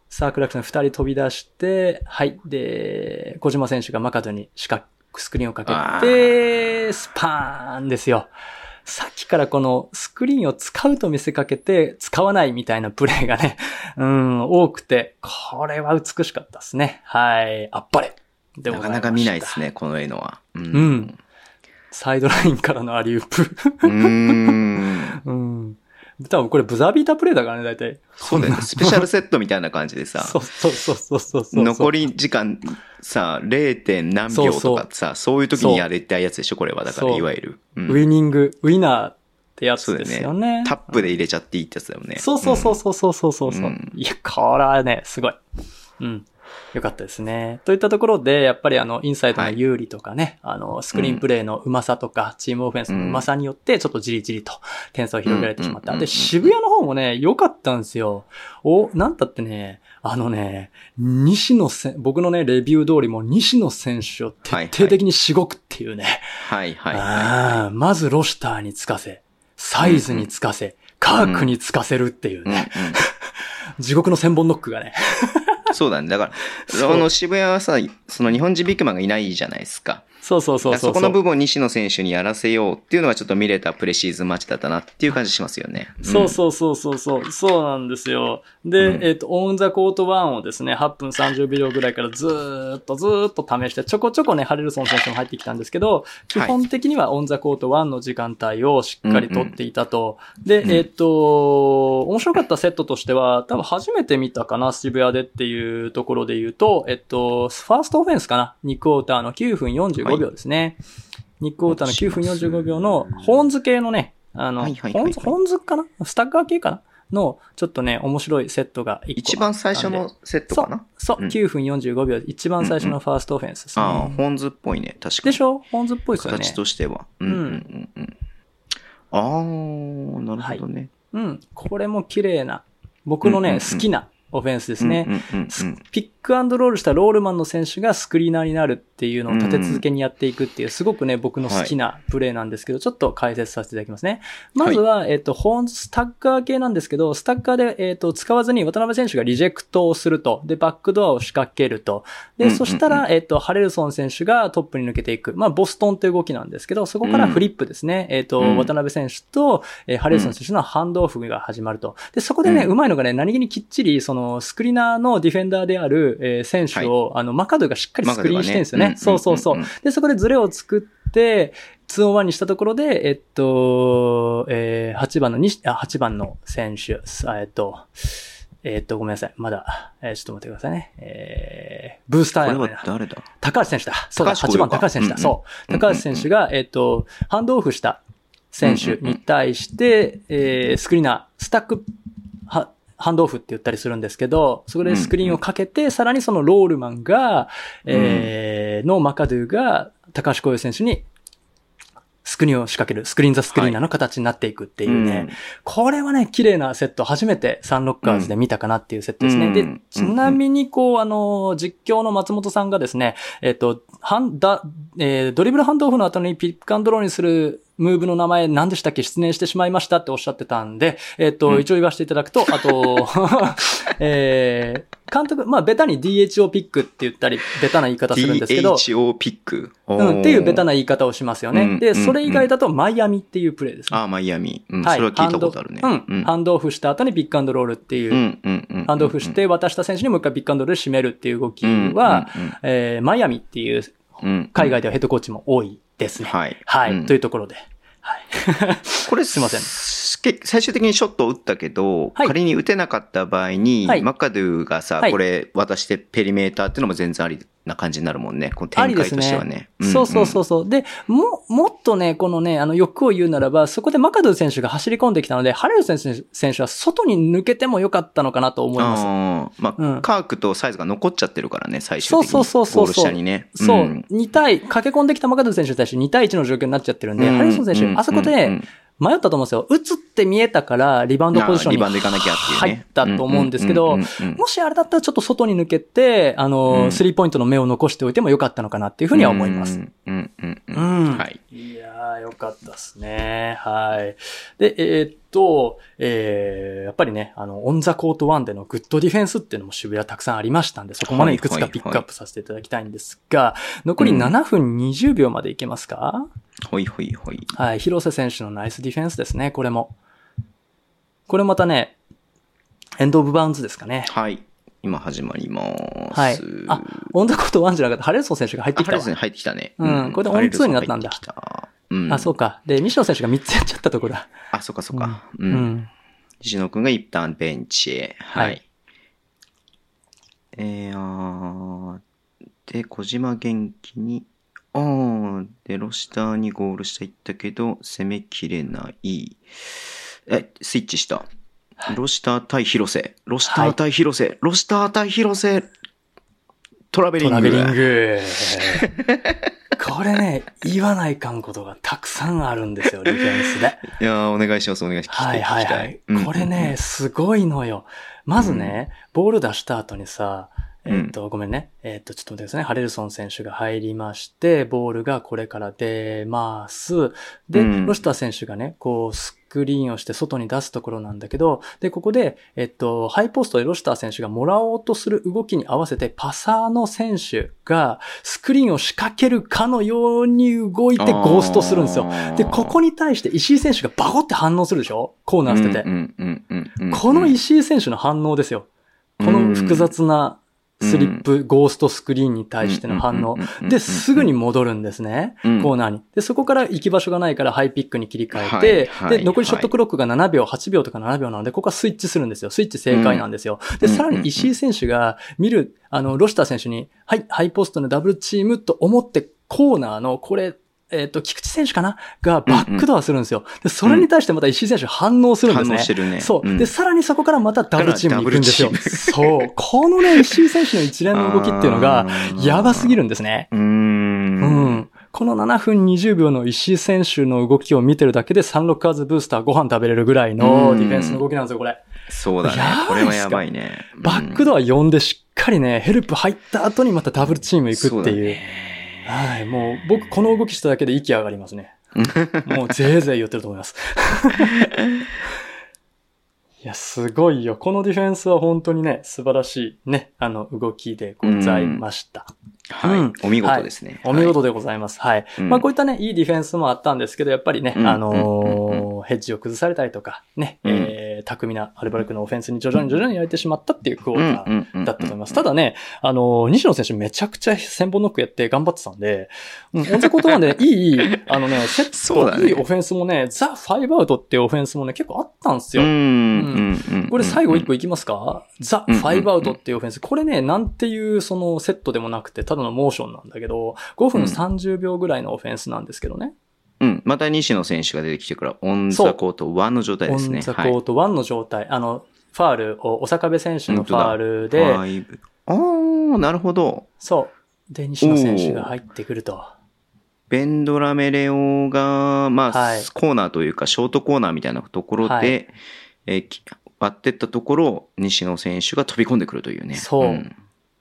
さあ、クラクさん二人飛び出して、はい。で、小島選手がマカドに四角スクリーンをかあけて、スパーンですよ。さっきからこのスクリーンを使うと見せかけて使わないみたいなプレーがね、うん、多くて、これは美しかったですね。はい。あっぱれ。でござましたなかなか見ないですね、この絵のは。う。うんん。サイドラインからのアリウープ。うーん。うん。多分これブザービータープレイだからね、大体。そうだよね。スペシャルセットみたいな感じでさ、そうそうそうそうそうそう。残り時間さ、0. 点何秒とかさ、そういう時にやれたやつでしょ、これは。だから、いわゆる。うんウィニング、ウィナーってやつですよね。タップで入れちゃっていいってやつだよね。そうそうそうそうそうそうそう。ううんいや、これはね、すごい。うん。よかったですね。といったところで、やっぱりあの、インサイドの有利とかね、あの、スクリーンプレイのうまさとか、チームオフェンスのうまさによって、ちょっとじりじりと点差を広げられてしまった。うん。で、渋谷の方もね、良かったんですよ。お、なんたってね、あのね、西野せん、僕のね、レビュー通りも西野選手を徹底的にしごくっていうね。はい。はい。まずロシターにつかせ、サイズにつかせ、カークにつかせるっていうい。うん。ね。地獄の千本ノックがね。うん、そうだね。だから、その渋谷はさ、その日本人ビッグマンがいないじゃないですか。そうそうそうそう。そこの部分を西野選手にやらせようっていうのはちょっと見れたプレシーズンマッチだったなっていう感じしますよね。そうそうそうそうそう。そうなんですよ。で、うんえっ、と、オンザコート1をですね、8分30秒ぐらいからずーっとずーっと試して、ちょこちょこね、ハレルソン選手も入ってきたんですけど、基本的にはオンザコート1の時間帯をしっかり取っていたと。で、うんえっ、と、面白かったセットとしては、多分初めて見たかな、渋谷でっていうところで言うと、えっと、ファーストオフェンスかな、2クォーターの9分45秒ですね。2クォーターの9分45秒の、ホーンズ系のね、あの、はいはいはいはいホーンズ、かな？スタッカー系かな？の、ちょっとね、面白いセットが1個一番最初のセットかな？そう、うん9分45秒、一番最初のファーストオフェンスですね。ああ、ホーンズっぽいね。確かに。でしょ？ホーンズっぽいですよね。形としては。うんうんうんうん。ああ、なるほどね。うん。これも綺麗な、僕のね、好きなオフェンスですね。うんうんうんうんピックアンドロールしたロールマンの選手がスクリーナーになるっていうのを立て続けにやっていくっていう、すごくね、僕の好きなプレーなんですけど、ちょっと解説させていただきますね。まずは、えっと、ホーンズ、スタッカー系なんですけど、スタッカーで、えっと、使わずに渡辺選手がリジェクトをすると。で、バックドアを仕掛けると。で、そしたら、えっと、ハレルソン選手がトップに抜けていく。まあ、ボストンっていう動きなんですけど、そこからフリップですね。えっと、うん渡辺選手と、えーハレルソン選手のハンドオフが始まると。で、そこでね、うんうまいのがね、何気にきっちり、その、スクリーナーのディフェンダーである、えー選手を、あの、マカドがしっかりスクリーンしてるんですよね。マカドがねそうそうそううんうんうん。で、そこでズレを作って、2-on-1 にしたところで、えっと、えー、8番の西、あ、8番の選手、さえっと、えっと、ごめんなさい。まだ、えーちょっと待ってくださいね。えー、ブースターこれは誰だ？高橋選手だ。そうだ、8高橋光か番高橋選手だ。うんうんそう。高橋選手が、えっと、ハンドオフした選手に対して、えースクリーナー、スタック、は、ハンドオフって言ったりするんですけど、そこでスクリーンをかけて、さらにそのロールマンが、えーのマカドゥが、高橋光陽選手に、スクリーンを仕掛ける、スクリーンザスクリーナーの形になっていくっていうね、これはね、綺麗なセット、初めてサンロッカーズで見たかなっていうセットですね。でうん、ちなみに、こう、あの、実況の松本さんがですね、えっと、ハンダ、えードリブルハンドオフの後にピックアンドロールにするムーブの名前何でしたっけ？失念してしまいましたっておっしゃってたんで、えっと、うん一応言わせていただくと、あと、えー監督、まあ、ベタに DHO ピックって言ったり、ベタな言い方するんですけど、DHO ピック。うん、っていうベタな。な言い方をしますよね。うんで、それ以外だとマイアミっていうプレーですね。あ、マイアミ。うん、はいそれは聞いたことあるね。うん。ハンドオフした後にピックアンドロールっていう、うんうんうん。ハンドオフして渡した選手にもう一回ピックアンドロールで締めるっていう動きうん、は、うんえーマイアミっていう海外ではヘッドコーチも多いですね。はい。はい。うんというところで。はい。これすいませんけ最終的にショットを打ったけど、はい仮に打てなかった場合に、はいマカドゥがさ、はいこれ渡してペリメーターっていうのも全然ありな感じになるもんね。この展開としてはね。。そうそうそううそう。で、も、もっとね、このね、あの欲を言うならば、そこでマカドゥ選手が走り込んできたので、ハレル選手選手は外に抜けてもよかったのかなと思います。あーまあ、うんカークとサイズが残っちゃってるからね、最終的に。そうそうそうそうゴール下にね。そう、ん2対、駆け込んできたマカドゥ選手に対して2対1の状況になっちゃってるんで、うんハリソン選手、うんあそこでうん、迷ったと思うんですよ。打つって見えたから、リバウンドポジションにリバウンド行かなきゃっていう入ね。ったと思うんですけどもしあれだったらちょっと外に抜けて、あの、うんスリーポイントの目を残しておいてもよかったのかなっていうふうには思います。。うんうんうん。はい。いやー、よかったですね。はい。で、えーっと、えー、やっぱりね、あの、オンザコート1でのグッドディフェンスっていうのも渋谷たくさんありましたんで、そこまでいくつかピックアップさせていただきたいんですが、残り7分20秒までいけますか、ほいほいほい。はい、広瀬選手のナイスディフェンスですね、これも。これまたね、エンドオブバウンズですかね。はい。今始まります。はいあオンザコート1じゃなかった、ハレルソン選手が入ってきたハレルソン入ってきたね。うんこれでオンツーになったんだん。あ、そうか。で、西野選手が3つやっちゃったところだ。あ、そうかそうか。う。うんん。西野くんが一旦ベンチへ。ははいい。えー、あーで、小島元気に、あーで、ロシターにゴール下行ったけど、攻めきれない。え、スイッチした。ロシター対広瀬。ロシター対広瀬。ロシター対広瀬。トラベリング。トラベリング。これね、言わないかんことがたくさんあるんですよ、ディフェンスで。いやーお願いします、お願いします。はいはいはいうん。これね、すごいのよ。まずね、ボール出した後にさ、えっと、ごめんね。えっと、ちょっと待ってくださいね。ハレルソン選手が入りまして、ボールがこれから出ます。で、うんロシター選手がね、こう、スクリーンをして外に出すところなんだけど、で、ここで、えっと、ハイポストでロシター選手がもらおうとする動きに合わせて、パサーの選手がスクリーンを仕掛けるかのように動いてゴーストするんですよ。で、ここにに対して石井選手がバコって反応するでしょ？コーナー捨てて。この石井選手の反応ですよ。この複雑なスリップ、ゴーストスクリーンに対しての反応。で、すぐに戻るんですね。うんコーナーに。で、そこから行き場所がないからハイピックに切り替えて、で、残りショットクロックが7秒、8秒とか7秒なので、ここはスイッチするんですよ。スイッチ正解なんですよ。で、うんさらに石井選手が見る、あの、ロシター選手に、はい、ハイポストのダブルチームと思って、コーナーの、これ、えっ、と、菊池選手かな？がバックドアするんですよ。で、それに対してまた石井選手反応するんですね。反応してるねそう。うんで、さらにそこからまたダブルチームに行くんですよ。そう。このね、石井選手の一連の動きっていうのがやばすぎるんですね。うーん。うん。この7分20秒の石井選手の動きを見てるだけでサンロッカーズブースターご飯食べれるぐらいのディフェンスの動きなんですよ、これ。そうだねこれはやばいね。バックドア呼んでしっかりね、ヘルプ入った後にまたダブルチーム行くっていう。はい、もう僕この動きしただけで息上がりますね。もうぜいぜい言ってると思います。いや、すごいよ。このディフェンスは本当にね、素晴らしいね、あの動きでございました。はい、うん。お見事ですね。お見事でございます。はい。うん。まあこういったね、いいディフェンスもあったんですけど、やっぱりね、うん。あのヘッジを崩されたりとか、ね、うん。えー、巧みなアルバルクのオフェンスに徐々に徐々にやれてしまったっていうクォうんーターだったと思います。ただね、あのー西野選手めちゃくちゃ千本ノックやって頑張ってたんで、うん、オンザコートなんで、いい、あのね、セット、いいオフェンスもね、ザ・ファイブアウトっていうオフェンスもね、結構あったんですよ。うん。これ最後一個いきますか？うんザ・ファイブアウトっていうオフェンス。これね、なんていうそのセットでもなくて、ただのモーションなんだけど、5分30秒ぐらいのオフェンスなんですけどね。うん。また西野選手が出てきてから、オンザコート1の状態ですね。オンザコート1の状態。あの、ファールを、お坂部選手のファールはい。で、あー、なるほど。そう。で、西野選手が入ってくると。ベンドラメレオが、まあ、はいコーナーというか、ショートコーナーみたいなところで、はいえ割ってったところ、西野選手が飛び込んでくるというね。そうん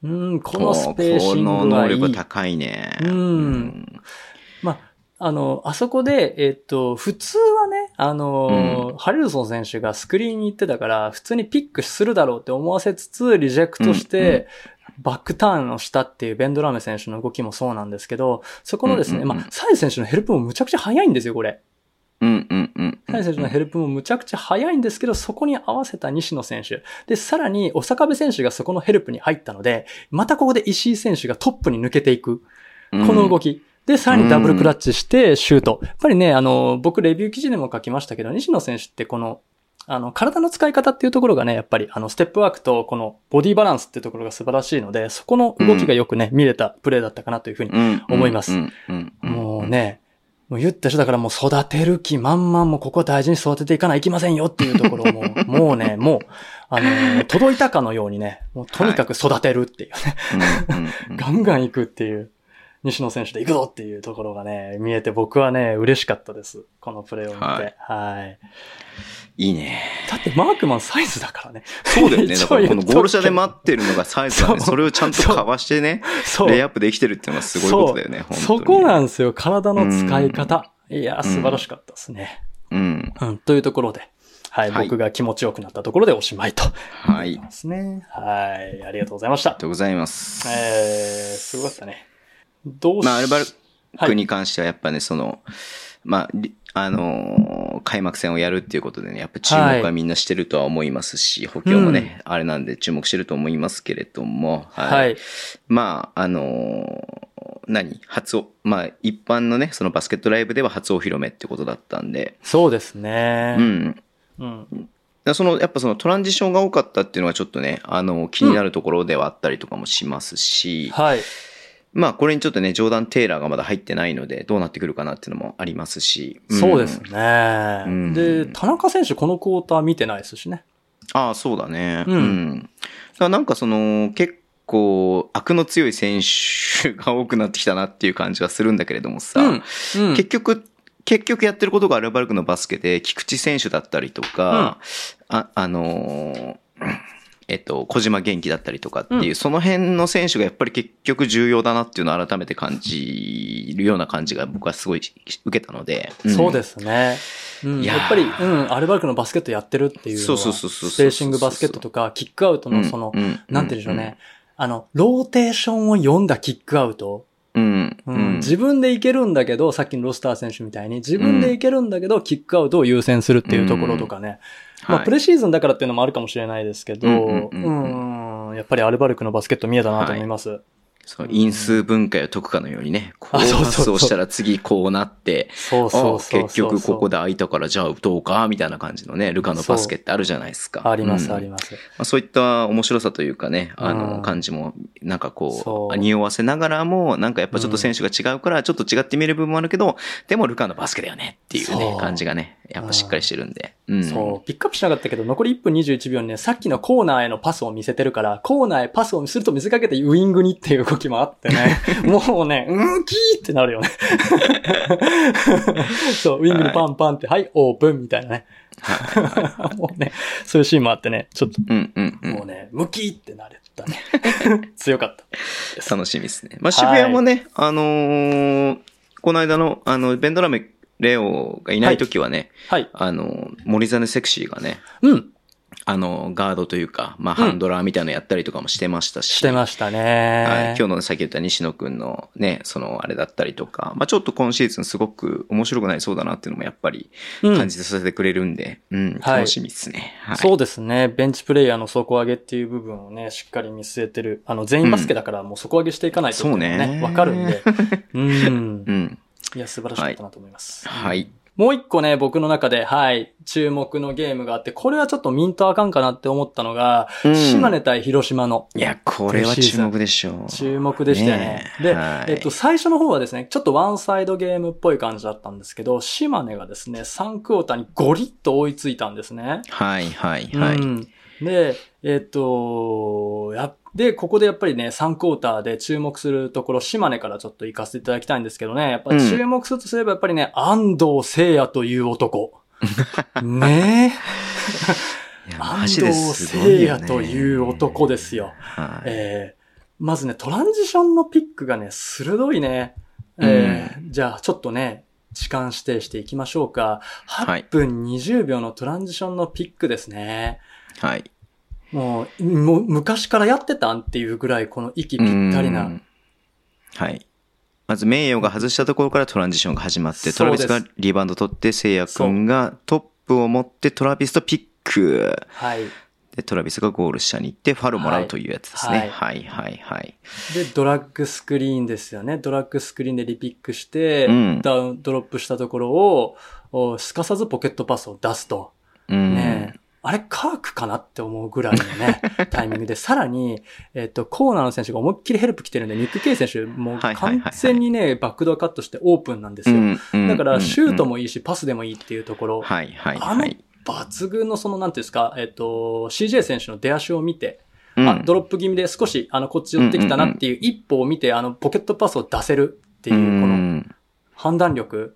うん、このスペーシンこグがいい。の能力高いね。うんまあ、あの、あそこで、えっと、普通はね、あの、ハレルソン選手がスクリーンに行ってたから、普通にピックするだろうって思わせつつ、リジェクトして、うんうんバックターンをしたっていうベンドラメ選手の動きもそうなんですけど、そこのですね、うんうんうんまあ、サイズ選手のヘルプもむちゃくちゃ早いんですよ、これ。うんうんうん。サイズ選手のヘルプもむちゃくちゃ早いんですけど、そこに合わせた西野選手。で、さらに、小酒部選手がそこのヘルプに入ったので、またここで石井選手がトップに抜けていく。この動き。で、さらにダブルクラッチして、シュート。やっぱりね、あの、僕、レビュー記事でも書きましたけど、西野選手ってこの、あの、体の使い方っていうところがね、やっぱり、あの、ステップワークと、この、ボディバランスっていうところが素晴らしいので、そこの動きがよくね、見れたプレーだったかなというふうに。うん思いますもうね、もう言った人だからもう育てる気満々もうここは大事に育てていかないきませんよっていうところをもう、もうね、もう、あの、届いたかのようにね、もうとにかく育てるっていうね、ガンガン行くっていう。西野選手で行くぞっていうところがね、見えて僕はね、嬉しかったです。このプレーを見て。はい。はいいいね。だってマークマンサイズだからね。そうだよね。だからこのゴール下で待ってるのがサイズだね。それをちゃんとかわしてね、レイアップできてるっていうのはすごいことだよね。そこなんですよ。体の使い方。いや、素晴らしかったですね。うん。うん。というところで。はい、はい、僕が気持ちよくなったところでおしまいと。はい。ですね。はい。ありがとうございました。ありがとうございます。えー、すごかったね。どうしまあ、アルバルクに関してはやっぱね、その、まあ、あのー、開幕戦をやるっていうことでね、やっぱ注目はみんなしてるとは思いますし、はい、補強もね、うん、あれなんで注目してると思いますけれども、はい。はい、まあ、あのー、何？初お、まあ、一般のね、そのバスケットライブでは初お披露目ってことだったんで。そうですね。うん。うん。その、やっぱそのトランジションが多かったっていうのはちょっとね、あの、気になるところではあったりとかもしますし、うん、はい。まあ、これにちょっとね、ジョーダン・テイラーがまだ入ってないので、どうなってくるかなっていうのもありますし。うん、そうですね、うん、で、田中選手このクォーター見てないですしね。ああ、そうだね。うん。うん、だなんかその、結構、悪の強い選手が多くなってきたなっていう感じはするんだけれどもさ、うん結局、結局やってることがアルバルクのバスケで、菊池選手だったりとか、うん、あ、あのー、えっと、小島元気だったりとかっていう、うん、その辺の選手がやっぱり結局重要だなっていうのを改めて感じるような感じが僕はすごい受けたので。うん、そうですね。うん、やっぱり、うん、アルバルクのバスケットやってるっていうのは、そうそうそうそうスペーシングバスケットとか、キックアウトのその、うん、なんて言うんでしょうね。あの、ローテーションを読んだキックアウトうん、うん。自分でいけるんだけど、さっきのロシター選手みたいに、自分でいけるんだけど、キックアウトを優先するっていうところとかね。まあ、プレシーズンだからっていうのもあるかもしれないですけど、うん、やっぱりアルバルクのバスケット見えたなと思います。はいそう、因数分解を解くかのようにね、こうパスをしたら次こうなって、そうそうそう結局ここで空いたからじゃあ打とうか、みたいな感じのね、ルカのバスケってあるじゃないですか。あります、あります。まあ、そういった面白さというかね、あの、感じも、なんかこう、匂わせながらも、なんかやっぱちょっと選手が違うから、ちょっと違って見える部分もあるけど、でもルカのバスケだよねっていうね、感じがね、やっぱしっかりしてるんで。うん、そう、ピックアップしなかったけど、残り1分21秒にね、さっきのコーナーへのパスを見せてるから、コーナーへパスをすると見せかけてウイングにっていう動きもあってね、もうね、うんきーってなるよね。そう、ウィングにパンパンって、はい、オープンみたいなね。もうね、そういうシーンもあってね、ちょっと、うんうんうん、もうね、ムキーってなれたね。強かった。楽しみですね。まあ、渋谷もね、はい、あのー、この間の、あの、ベンドラメ、レオがいない時はね、はい。あの、森ザネセクシーがね、うん。あの、ガードというか、まあ、ハンドラーみたいなのやったりとかもしてましたし。してましたね。はい。今日のさっき言った西野くんのね、その、あれだったりとか、まあ、ちょっと今シーズンすごく面白くなりそうだなっていうのもやっぱり感じさせてくれるんで、うん、うん、楽しみですね、はい。そうですね。ベンチプレイヤーの底上げっていう部分をね、しっかり見据えてる。あの、全員バスケだからもう底上げしていかないとね、ね、わ、かるんで。うん。うん。いや、素晴らしかったなと思います。はい、はいもう一個ね、僕の中で、はい、注目のゲームがあって、これはちょっとミントあかんかなって思ったのが、うん、島根対広島の。いや、これは注目でしょう。注目でしたよね。ねで、はい、えっと、最初の方はですね、ちょっとワンサイドゲームっぽい感じだったんですけど、島根がですね、3クォーターにゴリッと追いついたんですね。はい、はい、はい。うん、で、えっと、やっで、ここでやっぱりね、3クォーターで注目するところ、島根からちょっと行かせていただきたいんですけどね、やっぱ注目するとすればやっぱりね、うん、安藤聖也という男。ねえ。安藤聖也という男ですよ。はい、えー、まずね、トランジションのピックがね、鋭いね。えー、うん、じゃあ、ちょっとね、時間指定していきましょうか。8分20秒のトランジションのピックですね。はい。もう、もう昔からやってたんっていうぐらい、この息ぴったりな。はい。まず、名誉が外したところからトランジションが始まって、トラビスがリバウンド取って、聖夜くんがトップを持ってトラビスとピック。はい。で、トラビスがゴール下に行ってファルもらうというやつですね。はい、はい、はい。で、ドラッグスクリーンですよね。ドラッグスクリーンでリピックして、うん、ダウン、ドロップしたところを、すかさずポケットパスを出すと。うん、ねあれ、カークかなって思うぐらいのね、タイミングで、さらに、えっ、と、コーナーの選手が思いっきりヘルプ来てるんで、ニック・ケイ選手、もう完全にね、バックドアカットしてオープンなんですよ。だから、シュートもいいし、パスでもいいっていうところ。はいはいあの、抜群のその、なんていうんですか、えっ、と、CJ 選手の出足を見て、うんあ、ドロップ気味で少し、あの、こっち寄ってきたなっていう一歩を見て、あの、ポケットパスを出せるっていう、このん判断力。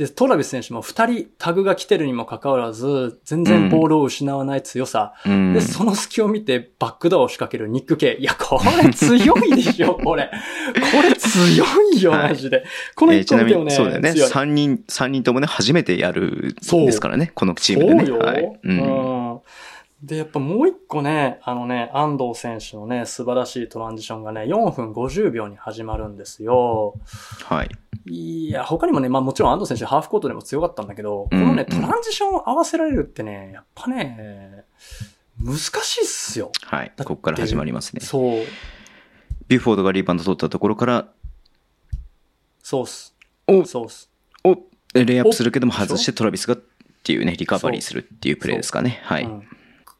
で、トラビス選手も二人タグが来てるにもかかわらず、全然ボールを失わない強さ。うんで、その隙を見てバックドアを仕掛けるニック系。いや、これ強いでしょ、これ。これ強いよ、はいマジで。このえーちなみに、一個見てもね、そうだよね。強い三人、三人ともね、初めてやるんですからね、このチームでね。そうよ、はい。う。うんん。で、やっぱもう一個ね、あのね、安藤選手のね、素晴らしいトランジションがね、4分50秒に始まるんですよ。はい。いや、他にもね、まあもちろん安藤選手ハーフコートでも強かったんだけど、このね、トランジションを合わせられるってね、やっぱね、難しいっすよ。はい。てここから始まりますね。そう、ビュフォードがリバウンド取ったところから、そうっす。お、そうっす。お、レイアップするけどもお外してトラビスがっていうね、リカバリーするっていうプレーですかね。はい。うん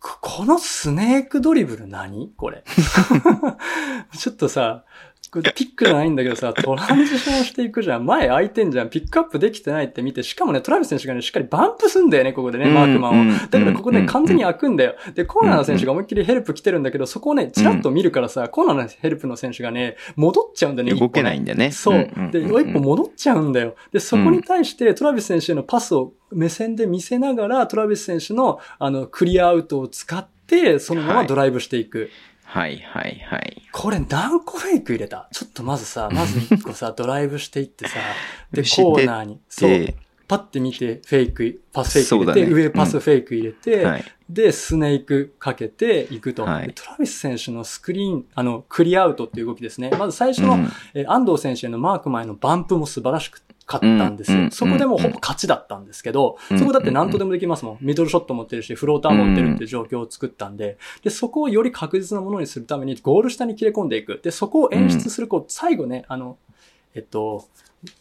このスネークドリブル何？これ。ちょっとさ、これピックじゃないんだけどさ、トランジションしていくじゃん。前空いてんじゃん。ピックアップできてないって見て、しかもね、トラビス選手がね、しっかりバンプすんだよね、ここでね、マークマンを。うんだからここね、うん完全に開くんだよ。で、コーナーの選手が思いっきりヘルプ来てるんだけど、そこをね、チラッと見るからさ、コーナーのヘルプの選手がね、戻っちゃうんだよね。動けないんだね。そう。で、一歩戻っちゃうんだよ。で、そこに対してトラビス選手へのパスを目線で見せながら、トラビス選手の、あの、クリアアウトを使って、そのままドライブしていく。はいはいはい。これ何個フェイク入れた？ちょっとまずさ、まず一個さ、ドライブしていってさ、で、コーナーに、そうで、パッて見て、フェイク、パスフェイク入れて、ね。上パスフェイク入れて、はい。で、スネークかけていくと、はい。でトラビス選手のスクリーン、あの、クリアアウトっていう動きですね。まず最初の、うん。えー安藤選手へのマーク前のバンプも素晴らしかったんですよ。うんそこでもうほぼ勝ちだったんですけど、うんそこだって何とでもできますもん。ミドルショット持ってるし、フローター持ってるっていう状況を作ったんで、で、そこをより確実なものにするためにゴール下に切れ込んでいく。で、そこを演出する、こう、最後ね、あの、えっと、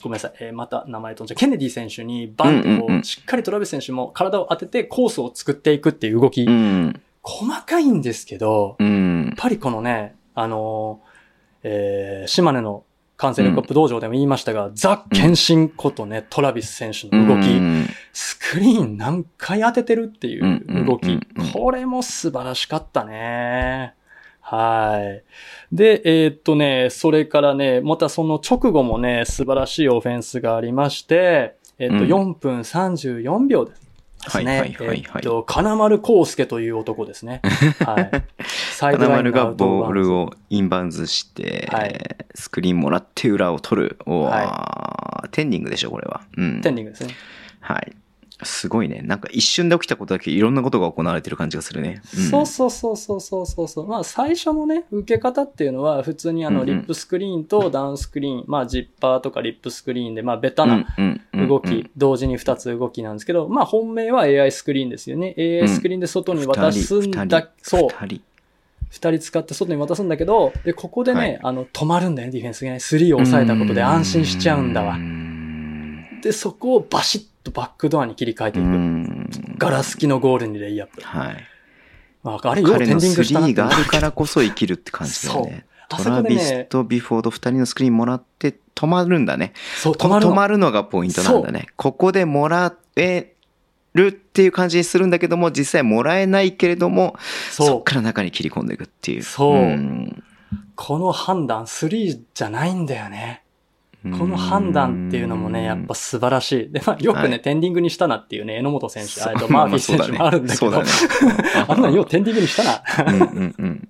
ごめんなさい。えーまた名前飛んじゃう。ケネディ選手にバンってこう、しっかりトラビス選手も体を当ててコースを作っていくっていう動き。うん。細かいんですけど、うんやっ。ぱりこのね、あのーえー島根の感染力アップ道場でも言いましたが、ザ・献身ことね、トラビス選手の動き、うん。スクリーン何回当ててるっていう動き、うん。うんうん。うん。これも素晴らしかったね。はい。で、えーっとね、それからね、またその直後もね、素晴らしいオフェンスがありまして、えーっと、うん。4分34秒です。ですね。はいはいはいはいえーっと、金丸康介という男ですね。はい。サイド金ライン丸がボールを。をインバウンズして、はいスクリーンもらって裏を取る。おーはテンディングでしょ、これは。うん。テンディングですね。はい。すごいね。なんか一瞬で起きたことだけいろんなことが行われてる感じがするね。んそうそうそうそうそうそうそう。まあ最初のね、受け方っていうのは普通にあのうんうんリップスクリーンとダウンスクリーン、まあジッパーとかリップスクリーンでまあベタなうんうんうん動き、同時に2つ動きなんですけど、まあ本命は AI スクリーンですよね。AI スクリーンで外に渡すんだ、そう。二人。二人使って外に渡すんだけど、で、ここでね、はいあの、止まるんだよね、ディフェンスがね。スリーを抑えたことで安心しちゃうんだわう。んで、そこをバシッとバックドアに切り替えていく。うんガラス機のゴールにレイアップ。はい。まあ、あれ、ようテンディングしたなってーがあるからこそ生きるって感じだよね。トラビスね、とビフォード二人のスクリーンもらって止まるんだね。そう、こ止まる止まるのがポイントなんだね。ここでもらえるっていう感じにするんだけども、実際もらえないけれども、そ。っから中に切り込んでいくっていう。そうんこの判断、スリーじゃないんだよね。この判断っていうのもね、やっぱ素晴らしい。で、まあ、よくね、はいテンディングにしたなっていうね、榎本選手、そうあとマーフィー選手もあるんだけど、そうだね。あんなんようテンディングにしたな。うんうんうん。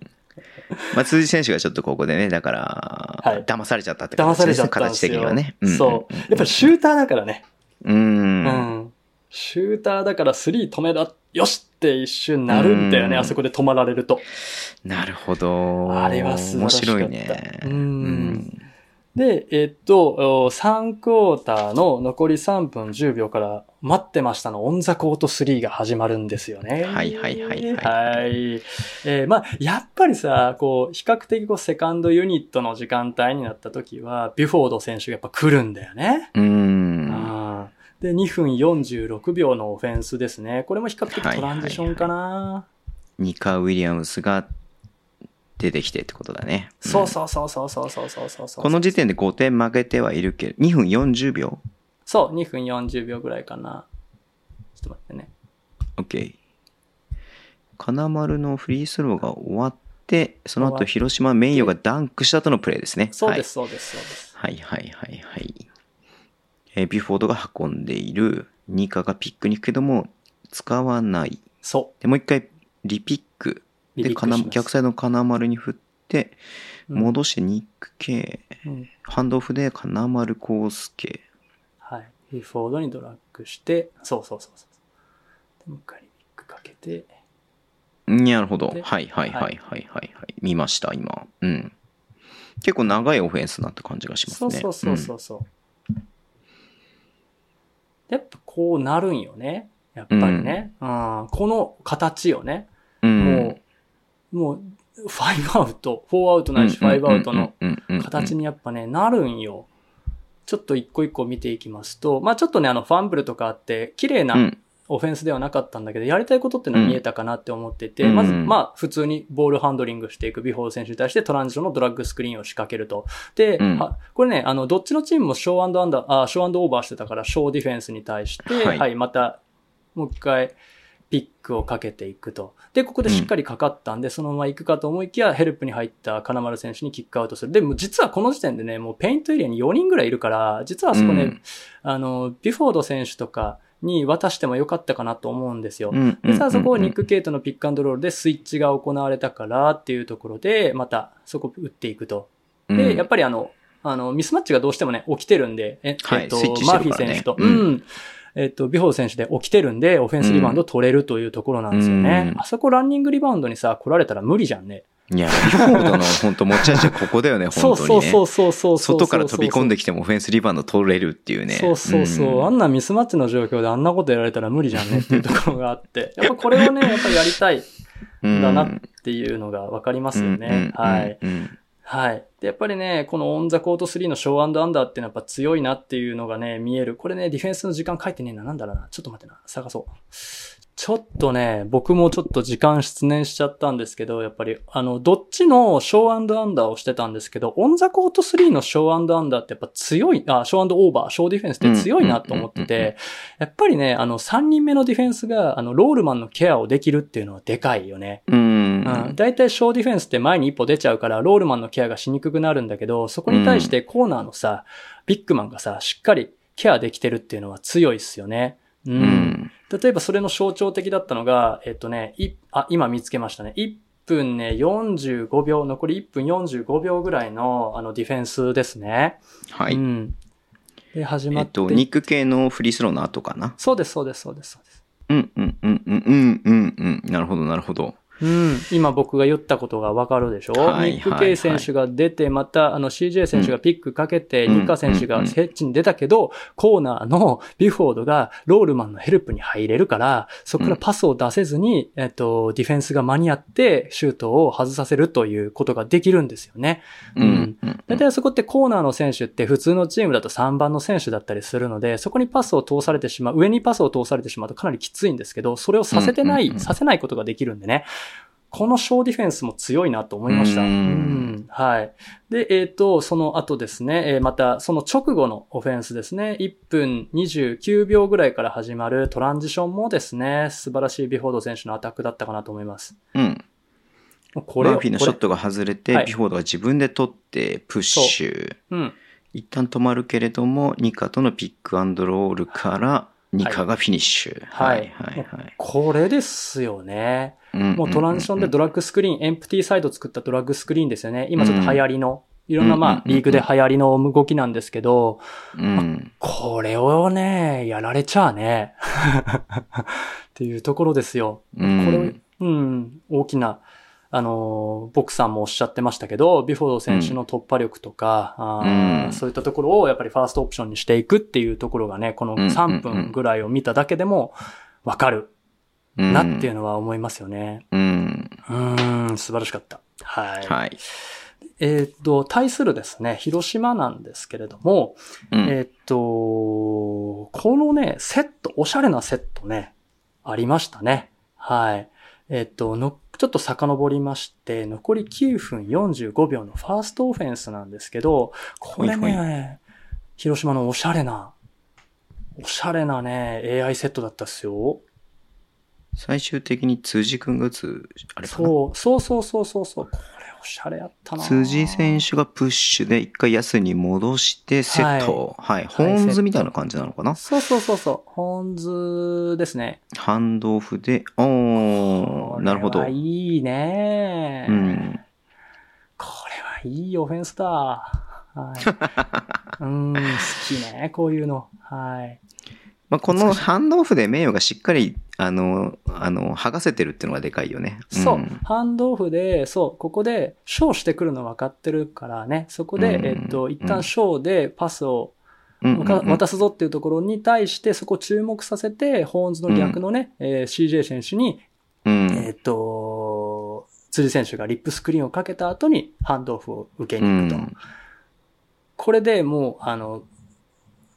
まあ、辻選手がちょっとここでね、だから、はい騙されちゃったって騙感じですね、されちゃった形。的にはね。そう。やっぱりシューターだからね。うん。ううん。ん。シューターだからスリー止めだ、よしって一瞬なるんだよね、うんあそこで止まられると。なるほど。あれは素晴らしかった面白いね。うんで、えっと、お3クォーターの残り3分10秒から待ってましたのオンザコート3が始まるんですよね。はいはいはいはいはい。えーまあ、やっぱりさ、こう、比較的こう、セカンドユニットの時間帯になった時は、ビュフォード選手がやっぱ来るんだよね。うん。うんで、2分46秒のオフェンスですね。これも比較的トランジションかな。ニカ・ウィリアムスが出てきてってことだね。んそうそうそうそうそうそうそうそうそう。この時点で5点負けてはいるけど、2分40秒？そう、2分40秒ぐらいかな。ちょっと待ってね。?OK。金丸のフリースローが終わって、その後広島名誉がダンクした後のプレーですね。そうです、そうです、そうです。はい。はいはいはいはい。えービュフォードが運んでいる、ニカがピックに行くけども、使わない。そで、もう一回リピック。う。で、金逆サイドの金丸に振って、うん戻してニック系、うんハンドオフで金丸康介。はい。リフォードにドラッグして、そうそうそうそう。で、もう一回リピックかけて、なるほど。ではいはいはいはいはいはい。見ました、今。うん。結構長いオフェンスなって感じがしますね。そうそうそうそうそう。やっぱこうなるんよね。やっぱりね。うん、この形よね。うん。もう、もう、ファイブアウト、フォーアウトないしファイブアウトの形に。にやっぱね、なるんよ。ちょっと一個一個見ていきますと、まあちょっとね、あの、ファンブルとかあって、綺麗う。なんオフェンスではなかったんだけど、やりたいことっていうのは見えたかなって思ってて、うんまず、うんまあ、普通にボールハンドリングしていくビフォード選手に対してトランジションのドラッグスクリーンを仕掛けると。で、うんはこれね、あの、どっちのチームもショーアンダー、あ、ショーアンドオーバーしてたから、ショーディフェンスに対して、ははいい、また、もう一回、ピックをかけていくと。で、ここでしっかりかかったんで、そのまま行くかと思いきや、ヘルプに入った金丸選手にキックアウトする。でも実はこの時点でね、もうペイントエリアに4人ぐらいいるから、実はあそこね、うんあの、ビフォード選手とかに渡してもよかったかなと思うんですよ。うんで、さあそこをニック・ケイトのピックアンドロールでスイッチが行われたからっていうところで、またそこ打っていくと。で、やっぱりあの、あの、ミスマッチがどうしてもね、起きてるんで、ええっと、はいスイッチしてマーフィー選手と、ううんん。えっと、ビフォード選手で起きてるんで、オフェンスリバウンド取れるというところなんですよね。うんあそこランニングリバウンドにさ、来られたら無理じゃんね。いや、ビフォードの本当持ち味はここだよね、本当にね。そうそうそうそう。外から飛び込んでできてもオフェンスリバウンド取れるっていうね。そうそうそう。あんなミスマッチの状況であんなことやられたら無理じゃんねっていうところがあって。やっぱこれをね、やっぱりやりたいうんだなっていうのがわかりますよね。はい。。はい。で、やっぱりね、このオンザコート3のショーアンダーっていうのはやっぱ強いなっていうのがね、見える。これね、ディフェンスの時間書いてねえな。なんだろうな。ちょっと待ってな。探そう。ちょっとね、僕もちょっと時間失念しちゃったんですけど、やっぱり、あの、どっちのショーアンダーをしてたんですけど、オンザコート3のショーアンダーってやっぱ強い、あ、ショーアンオーバー、ショーディフェンスって強いなと思ってて、やっぱりね、あの、3人目のディフェンスが、あの、ロールマンのケアをできるっていうのはでかいよね。うん。うん、大体ショーディフェンスって前に一歩出ちゃうから、ロールマンのケアがしにくくなるんだけど、そこに対してコーナーのさ、ビッグマンがさ、しっかりケアできてるっていうのは強いっすよね。うん。うん。例えばそれの象徴的だったのが、えっとね、い、あ、今見つけましたね。1分ね、45秒、残り1分45秒ぐらいの、あの、ディフェンスですね。はい。うん。で、始まっ。えってと、ニック系のフリースローの後かな。そうです、そうです、そうです、そうです。うんうんうんうんうんうんうん。なるほどなるほど。うん。今僕が言ったことがわかるでしょ、はいニック・ケイ選手が出て、また、あの CJ 選手がピックかけて、うんニカ選手がヘッジに出たけど、コーナーのビュフォードがロールマンのヘルプに入れるから、そこからパスを出せずに、えっと、ディフェンスが間に合って、シュートを外させるということができるんですよね。うんうんうん。大体あそこってコーナーの選手って普通のチームだと3番の選手だったりするので、そこにパスを通されてしまう、上にパスを通されてしまうとかなりきついんですけど、それをさせてない、させないことができるんでね。このショーディフェンスも強いなと思いました。ううんんはい。で、えっ、と、その後ですね、えーまた、その直後のオフェンスですね、1分29秒ぐらいから始まるトランジションもですね、素晴らしいビフォード選手のアタックだったかなと思います。うん。これマーフィーのショッこトが外れて、はいビフォードが自分で取って、プッシュ。れうん。一旦止まるけれども、ニカとのピックアンドロールから、ニカがフィニッシュ。ははいいはいはい。これですよね。ももうトランジションでドラッグスクリーン、エンプティサイド作ったドラッグスクリーンですよね。今ちょっと流行りの、いろんなまあ、リーグで流行りの動きなんですけど、うん。これをね、やられちゃあね。っていうところですよ。うこれん。、うん、大きな、あのー、ボクさんもおっしゃってましたけど、ビフォード選手の突破力とか、あーうんそういったところをやっぱりファーストオプションにしていくっていうところがね、このうんうんうん3分ぐらいを見ただけでもわかるなっていうのは思いますよね。うん。うーん、素晴らしかった。はい。はい。えーっと、対するですね、広島なんですけれども、うんえーっと、このね、セット、おしゃれなセットね、ありましたね。はい。えーっと、の、ちょっと遡りまして、残り9分45秒のファーストオフェンスなんですけど、これね、広島のおしゃれな、おしゃれなね、AI セットだったっすよ。最終的に辻君が打つ、あれかなそう、そうそうそうそうそう。おしゃれやったな辻選手がプッシュで一回安に戻してセット。はい。ホーンズみたいな感じなのかなそうそうそうそう。ホーンズですね。ハンドオフで、おー、なるほど。いいねうん。これはいいオフェンスだ。はい。うん、好きね、こういうの。はい。まあ、このハンドオフで名誉がしっかり、あの、あの、剥がせてるっていうのがでかいよね。そう、ん。ハンドオフで、そう、ここで、ショーしてくるの分かってるからね、そこで、うん。えっと、一旦ショーでパスをうん。うん。うん。渡すぞっていうところに対して、そこを注目させて、ホーンズの逆のね、えー CJ 選手に、うん。えっと、辻選手がリップスクリーンをかけた後に、ハンドオフを受けうに行くと。ん。これでもう、あの、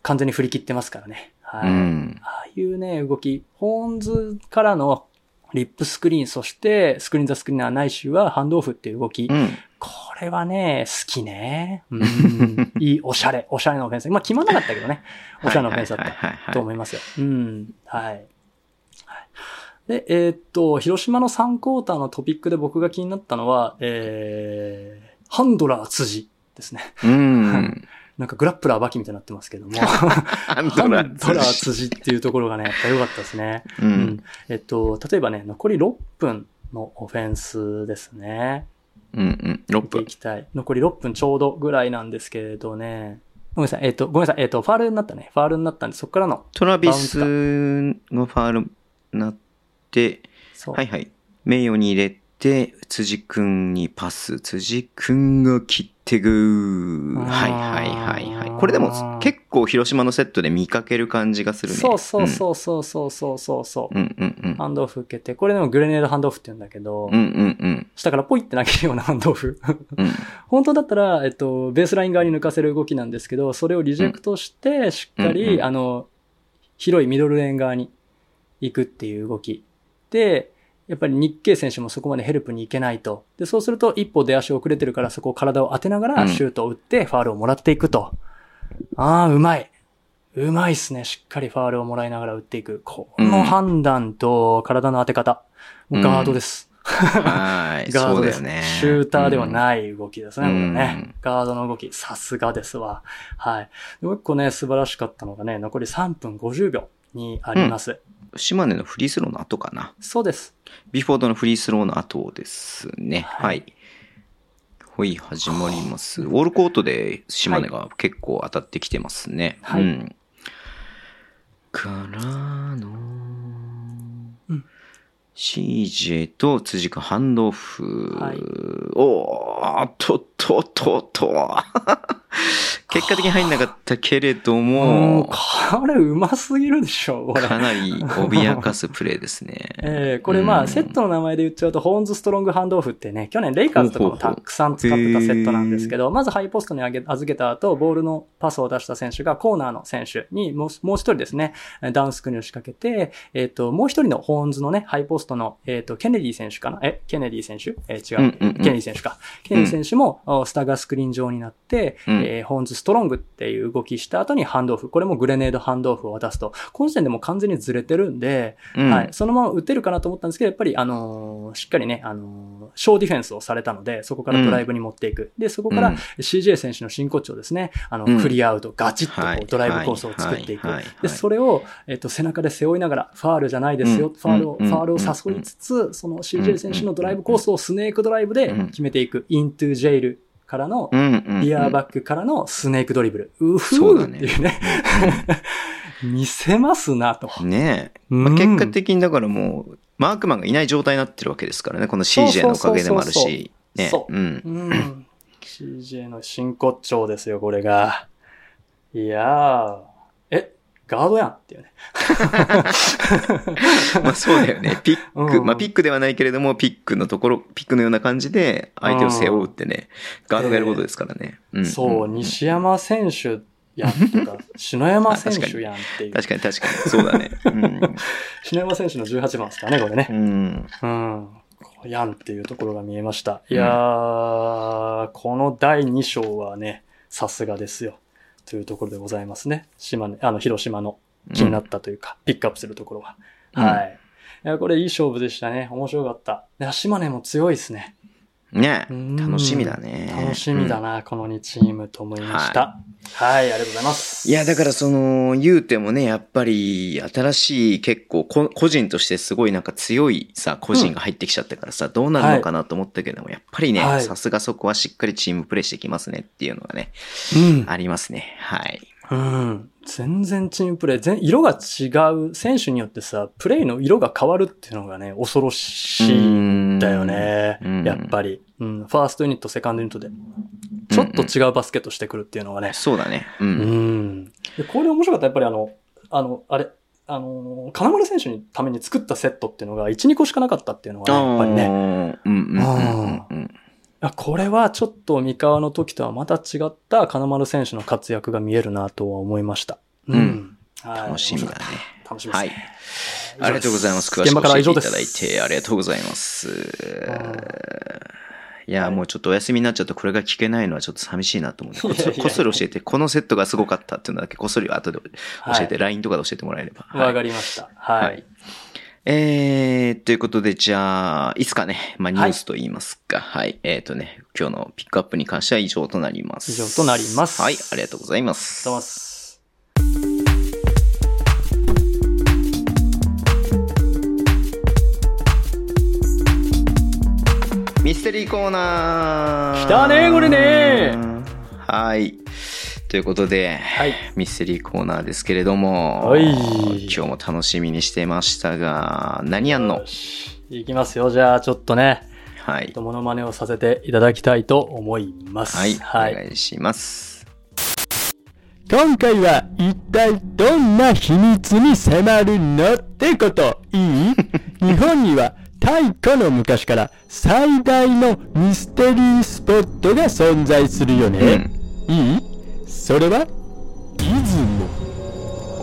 完全に振り切ってますからね。はい。うん。ああいうね、動き、ホーンズからのリップスクリーン、そしてスクリーンザスクリーナーないしはハンドオフっていう動き。うん。これはね、好きね。うん。いい、おしゃれ、おしゃれなオフェンス。まあ、決まんなかったけどね。おしゃれなオフェンスだったと思いますよ。うん。はい。はいで、えーっと、広島の3クォーターのトピックで僕が気になったのは、えー、ハンドラー辻ですね。うん。なんかグラップラーバキみたいになってますけども。ハンドラー辻っていうところがね、やっぱ良かったですね。う。うんん。えっと、例えばね、残り6分のオフェンスですね。うんうん。6分い。きたい。残り6分ちょうどぐらいなんですけれどね。ごめんなさい。えっと、ごめんなさい。えっと、ファールになったね。ファールになったんで、そこからの、トラビスのファールになって。はいはい。名誉に入れて、辻くんにパス。辻くんが切ってぐー。はいはいはいはい。これでも結構広島のセットで見かける感じがするね。そうそうそうそうそうそうそうそう。うん。うんうんうん。ハンドオフ受けて、これでもグレネードハンドオフって言うんだけど、うんうんうん。下からポイって投げるようなハンドオフ。うん。本当だったら、えっと、ベースライン側に抜かせる動きなんですけど、それをリジェクトして、しっかり、うんうんあの、広いミドルレーン側に行くっていう動き。で、やっぱり日系選手もそこまでヘルプに行けないと。で、そうすると一歩出足遅れてるからそこを体を当てながうんらシュートを打ってファールをもらっていくと。ああ、うまい。うまいっすね。しっかりファールをもらいながら打っていく。この判断と体の当て方。もうガードです。はい。ガードです。ね。シューターではい。ない動きですね、うんこれね。ガードの動き、さすがですわ。はい。でもう一個ね、素晴らしかったのがね、残り3分50秒にあります。島根のフリースローの後かな。そうです。ビフォードのフリースローの後ですね。ははいい。ほい、始まります。ウォールコートで島根が結構当たってきてますね。はいうん。からの、うん CJ と辻君ハンドオフ。はいおーっとっとっとっと。結果的に入んなかったけれどもこれうますぎるでしょ、これ。かなり脅かすプレーですね。えーこれまあ、うん。セットの名前で言っちゃうと、ホーンズストロングハンドオフってね、去年レイカーズとかもたくさん使ってたセットなんですけど、まずハイポストにあげ預けた後、ボールのパスを出した選手がコーナーの選手にもうもう一人ですね、ダウンスクリーンを仕掛けて、えっ、と、もう一人のホーンズのね、ハイポストの、えっ、と、ケネディ選手かな？え、ケネディ選手？えー違う、ケネディ選手か。ケネディ選手も、おスタガースクリーン状になって、うん。えーホーンズストロングっていう動きした後にハンドオフ。これもグレネードハンドオフを渡すと。この時点でもう完全にずれてるんで、うん。はい。そのまま打てるかなと思ったんですけど、やっぱり、あのーしっかりね、あのー好ディフェンスをされたので、そこからドライブに持っていく。で、そこからうん。CJ 選手の真骨頂ですね。あの、うん。クリアアウト、ガチッとこはい。うドライブコースを作っていく。で、それを、えっと、背中で背負いながら、ファールじゃないですよ、うん。ファールを、うん。ファールを誘いつつ、その CJ 選手のドライブコースをスネークドライブで決めていく。イントゥジェイルからの、リアーバックからのスネークドリブル。うふそうだねーっていうね。見せますなと。ねえ。うんまあ、結果的にだからもう、マークマンがいない状態になってるわけですからね。この CJ のおかげでもあるし。ね。そううん。うん。CJ の真骨頂ですよ、これが。いやー。え、ガードやんっていうね。まあそうだよね。ピック、うんまあピックではないけれども、ピックのところ、ピックのような感じで相手を背負うってね、ガードがやることですからね。うんそう、ん西山選手やんとか、篠山選手やんっていう。確かに確かに。そうだね。うん。篠山選手の18番ですかね、これねう。ん。うん。やんっていうところが見えました。いやー、この第2章はね、さすがですよ。というところでございますね。島根、あの、広島の気になったというか、ピックアップするところは。うんはい。いや、これいい勝負でしたね。面白かった。いや島根も強いですね。ねうん楽しみだね。楽しみだな、この2チームと思いました。はい、ありがとうございます。いや、だからその、言うてもね、やっぱり、新しい結構こ、個人としてすごいなんか強いさ、個人が入ってきちゃったからさ、どうなるのかなと思ったけども、やっぱりね、はいさすがそこはしっかりチームプレーしてきますねっていうのがね、うん。ありますね。はい。うん。全然チームプレイ、全、色が違う、選手によってさ、プレイの色が変わるっていうのがね、恐ろしいんだよねうん。やっぱり。うん。ファーストユニット、セカンドユニットで。ちょっと違うバスケットしてくるっていうのがね。そうだね。う。うんん。で、これ面白かった。やっぱりあの、あの、あれ、あの、金丸選手のために作ったセットっていうのが1、2個しかなかったっていうのがね、やっぱりね。ね。うんうんうんうんこれはちょっと三河の時とはまた違った金丸選手の活躍が見えるなとは思いました。うんはい楽しみだね。楽しみですね。ありがとうございます。詳し現場く教えていたからは以上です。だいて、ありがとうございます。いや、もうちょっとお休みになっちゃうとこれが聞けないのはちょっと寂しいなと思って、こっそり教えて、このセットがすごかったっていうのだけこっそり後で教えて、は LINE とかで教えてもらえれば。い。わはいかりました。はい。はいえー、ということで、じゃあ、いつかね、まあ、ニュースと言いますか。はい。えっ、とね、今日のピックアップに関しては以上となります。以上となりますはい、ありがとうございます。どうも。ミステリーコーナー来たねこれねはい。ということで、はい。ミステリーコーナーですけれども、はい今日も楽しみにしてましたが、何やんの？いきますよ。じゃあ、ちょっとね、はい。モノマネをさせていただきたいと思います。はい。はいお願いします。今回は一体どんな秘密に迫るのってこといい？日本には太古の昔から最大のミステリースポットが存在するよね。いい？それは？出雲。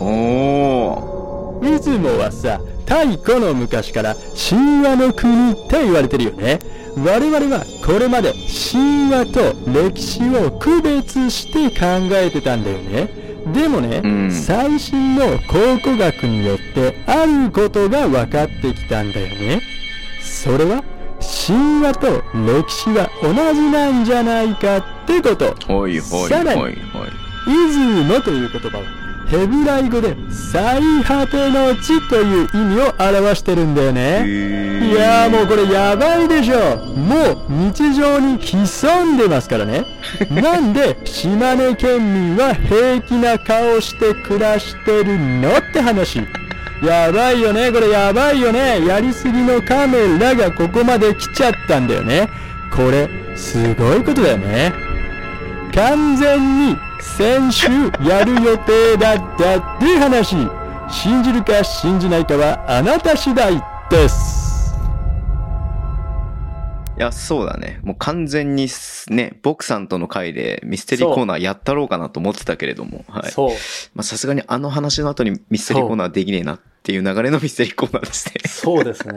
おー。出雲はさ、太古の昔から神話の国って言われてるよね。我々はこれまで神話と歴史を区別して考えてたんだよね。でもね、うん最新の考古学によってあることが分かってきたんだよね。それは神話と歴史は同じなんじゃないかってこと。ほいほいさらにほいほい。イズムという言葉はヘブライ語で最果ての地という意味を表してるんだよね。いやーもうこれやばいでしょもう日常に潜んでますからね。なんで島根県民は平気な顔して暮らしてるのって話。やばいよね、これやばいよね。やりすぎのカメラがここまで来ちゃったんだよね。これ、すごいことだよね。完全に先週やる予定だったっていう話。信じるか信じないかはあなた次第です。いや、そうだね。もう完全にすね、ボクさんとの回でミステリーコーナーやったろうかなと思ってたけれども、はい。そう。まあさすがにあの話の後にミステリーコーナーできねえなっていう流れのミステリーコーナーですね。そうですね。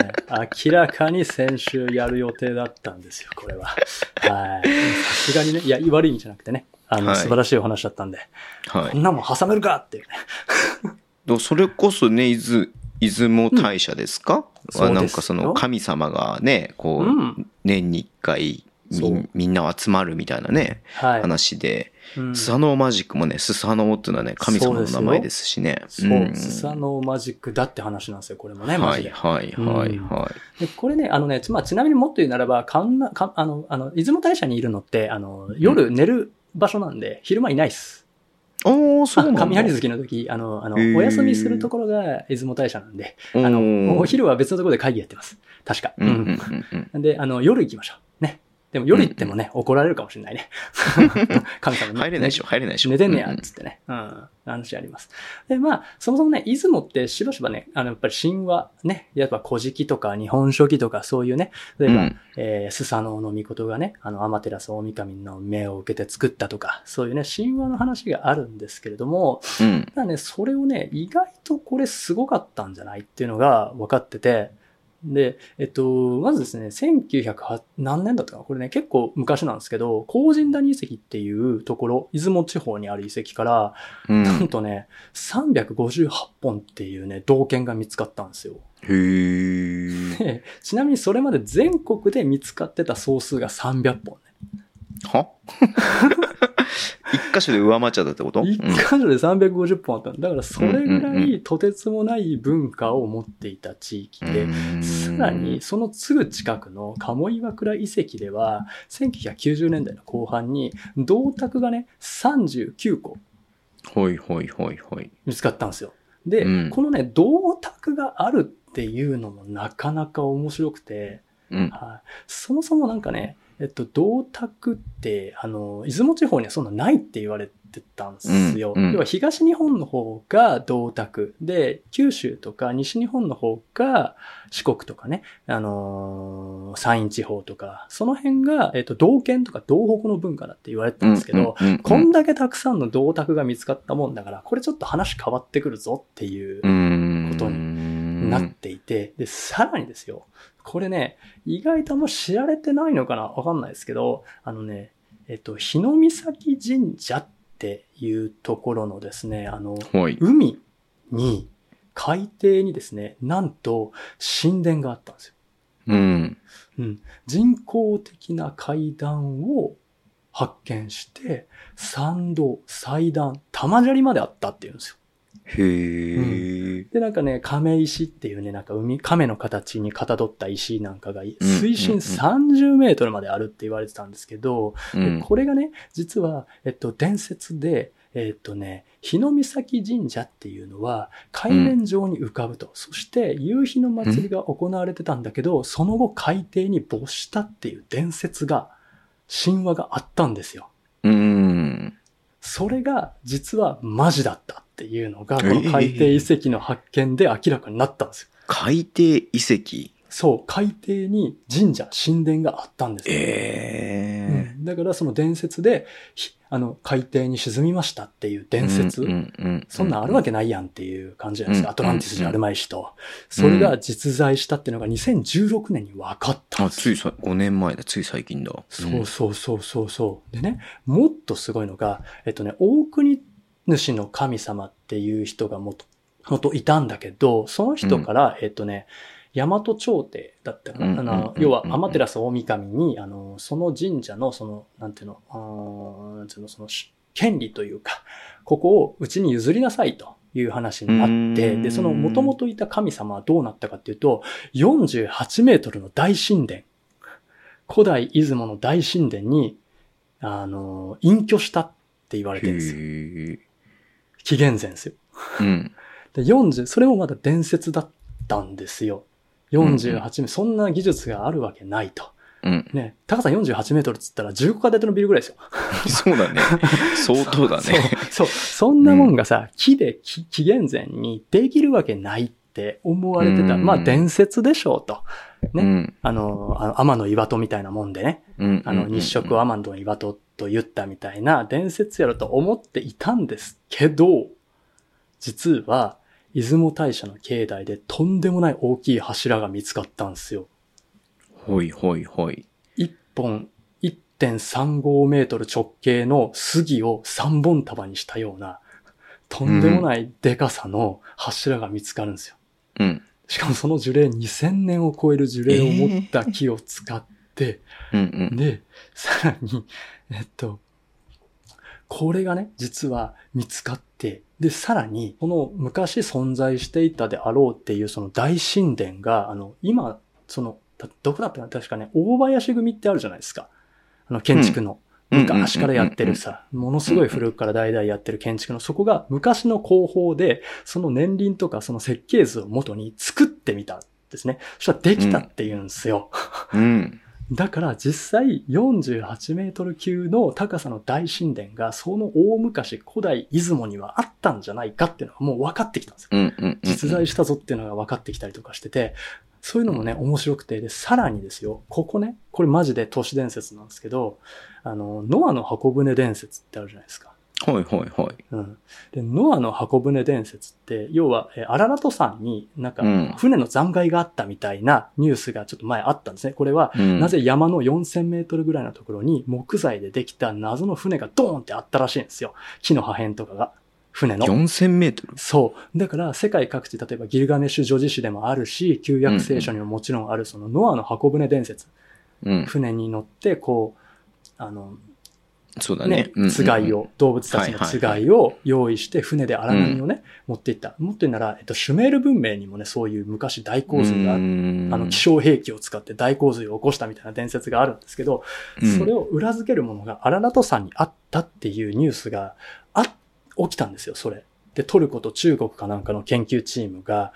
明らかに先週やる予定だったんですよ、これは。はい。さすがにね、いや、悪い意味じゃなくてね、あの、はい。素晴らしいお話だったんで、はい。こん。なもん挟めるかって。いうね。それこそね、伊豆、出雲大社ですか、そうですよ。なんかその神様がね、こう、うん。年に一回みみんな集まるみたいなね、はい。話で、うん。スサノーマジックもね、スサノーっていうのはね、神様の名前ですしね。そう、ん。スサノーマジックだって話なんですよ、これもね、マはいジで。はいはい。はでこれね、あのね、つまあ、ちなみにもっと言うならば、かんな、かあの、あの、出雲大社にいるのって、あの、夜寝る場所なんで、昼間いないっす。い。おー、そうなんだ。あ神張月の時、あの、あのお休みするところが出雲大社なんで、あの、お昼は別のところで会議やってます。確か。うんうんうんうん。で、あの、夜行きましょう。ね。でも夜行ってもね、怒られるかもしれないね。神様にね入れないでしょ、入れないでしょ。寝てんねや、うんつってね。うん。話あります。で、まあ、そもそもね、出雲ってしばしばね、あの、やっぱり神話、ね、やっぱ古事記とか日本書紀とかそういうね、例えば、うんえースサノオノミコトがね、あの、アマテラス大神の命を受けて作ったとか、そういうね、神話の話があるんですけれども、うん。ただね、それをね、意外とこれすごかったんじゃないっていうのが分かってて、で、えっと、まずですね、1900何年だったかな？これね、結構昔なんですけど、高神谷遺跡っていうところ、出雲地方にある遺跡から、うん。なんとね、358本っていうね、銅剣が見つかったんですよ。へー。でちなみにそれまで全国で見つかってた総数が300本ね。は？一箇所で上回っちゃったってこと？一箇所で350本あったの。だからそれぐらいとてつもない文化を持っていた地域で、さらに、そのすぐ近くの鴨岩倉遺跡では、1990年代の後半に銅鐸がね、39個ほいほいほいほい。見つかったんですよ。で、うんこのね、銅鐸があるっていうのもなかなか面白くて、うん。はい、そもそもなんかね、えっと、銅鐸って、あの、出雲地方にはそんなないって言われてたんですよ。うんうん。要は東日本の方が銅鐸で、九州とか西日本の方が四国とかね、あのー山陰地方とか、その辺が、えっと、銅剣とか銅北の文化だって言われてたんですけど、こんだけたくさんの銅鐸が見つかったもんだから、これちょっと話変わってくるぞっていう。うんなっていて、で、さらにですよ、これね、意外とあんま知られてないのかなわかんないですけど、あのね、えっと、日の岬神社っていうところのですね、あの。海に、海底にですね、なんと神殿があったんですよ。うん。うん。人工的な階段を発見して、参道、祭壇、玉砂利まであったっていうんですよ。へー。で、なんかね、亀石っていうね、なんか海、亀の形にかたどった石なんかが、水深30メートルまであるって言われてたんですけど、うんでこれがね、実は、えっと、伝説で、えっとね、日の岬神社っていうのは海面上に浮かぶと。そして夕日の祭りが行われてたんだけど、その後海底に没したっていう伝説が、神話があったんですよ。うん。それが実はマジだったっていうのが、こえの海底遺跡の発見で明らかになったんですよ。海底遺跡？そう、海底に神社、神殿があったんですよ。えうんだからその伝説で、ひあの、海底に沈みましたっていうー。伝説、うんうんうんそんなんあるわけないやんっていう感じじゃないですか。うんアトランティスじゃあるまいしと。それが実在したっていうのが2016年に分かったんあ、ついさ、5年前だ、つい最近だ。そうそうそうそうそう。でね、もっとすごいのが、えっとね、大国主の神様っていう人がもと、もといたんだけど、その人から、えっとね、大和朝廷だったかな。うんうんうんうんあの、要は、天照大神に、あの、その神社の、その、なんていうの、なんていうの、その、し権利というか、ここをうちに譲りなさいという話になって、うんで、その元々いた神様はどうなったかっていうと、48メートルの大神殿。古代出雲の大神殿に、あの、隠居したって言われてるんですよ。紀元前ですよ。うん。で、40、それもまだ伝説だったんですよ。48名、そんな技術があるわけないと。うん。ね、高さ48メートルっつったら15階建てのビルぐらいですよ。そうだね。相当だね。そう、そんなもんがさ、木でき紀元前にできるわけないって思われてた。うんまあ伝説でしょうと。ね。うん。あの、あの天の岩戸みたいなもんでね。うん。あの、日食をアマンドの岩戸と言ったみたいな伝説やろと思っていたんですけど、実は、出雲大社の境内でとんでもない大きい柱が見つかったんですよ。ほいほいほい。1本1.35メートル直径の杉を3本束にしたような、とんでもないデカさの柱が見つかるんですよ。うん。しかもその樹齢2000年を超える樹齢を持った木を使って。で、さらに、えっと、これがね、実は見つかって、で、さらに、この昔存在していたであろうっていうその大神殿が、あの、今、その、たどこだったかな確かね、大林組ってあるじゃないですか。あの、建築の。うん昔からやってるさ、ものすごい古くから代々やってる建築の、そこが昔の工法で、その年輪とかその設計図を元に作ってみたんですね。そしたらできたって言うんですよ。うん。だから実際48メートル級の高さの大神殿がその大昔古代出雲にはあったんじゃないかっていうのがもう分かってきたんですよ。うんうんうん。実在したぞっていうのが分かってきたりとかしてて、そういうのもね、面白くて、で、さらにですよ、ここね、これマジで都市伝説なんですけど、あの、ノアの箱舟伝説ってあるじゃないですか。はいはいはい。うん。で、ノアの箱舟伝説って、要は、えーアララト山になんかうん、船の残骸があったみたいなニュースがちょっと前あったんですね。これは、うんなぜ山の4000メートルぐらいのところに木材でできた謎の船がドーンってあったらしいんですよ。木の破片とかが。船の。4000メートル？そう。だから、世界各地、例えばギルガメッシュ女子誌でもあるし、旧約聖書にももちろんある、そのノアの箱舟伝説。うん。船に乗って、こう、あの、そうだね。つがいを、動物たちのつがいを用意して、船で荒波をね、持っていった。もっと言うなら、えっと、シュメール文明にもね、そういう昔大洪水が、あの、気象兵器を使って大洪水を起こしたみたいな伝説があるんですけど、それを、を裏付けるものがアララト山にあったっていうニュースが、あ、起きたんですよ、それ。で、トルコと中国かなんかの研究チームが、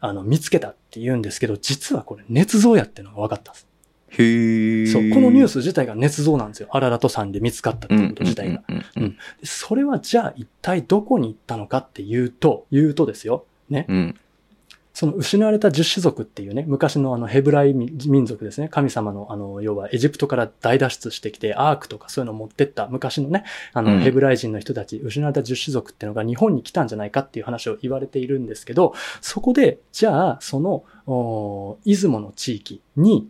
あの、見つけたって言うんですけど、実はこれ捏造やってのが分かったんです。へーそう、このニュース自体が捏造なんですよ。アララト山で見つかったっていうこと自体が。うんそれはじゃあ一体どこに行ったのかっていうと、言うとですよ。ね。うん。その失われた十種族っていうね、昔のあのヘブライ民民族ですね。神様のあの、要はエジプトから大脱出してきて、アークとかそういうのを持ってった昔のね、あの、うんヘブライ人の人たち、失われた十種族っていうのが日本に来たんじゃないかっていう話を言われているんですけど、そこで、じゃあ、その、お出雲の地域に、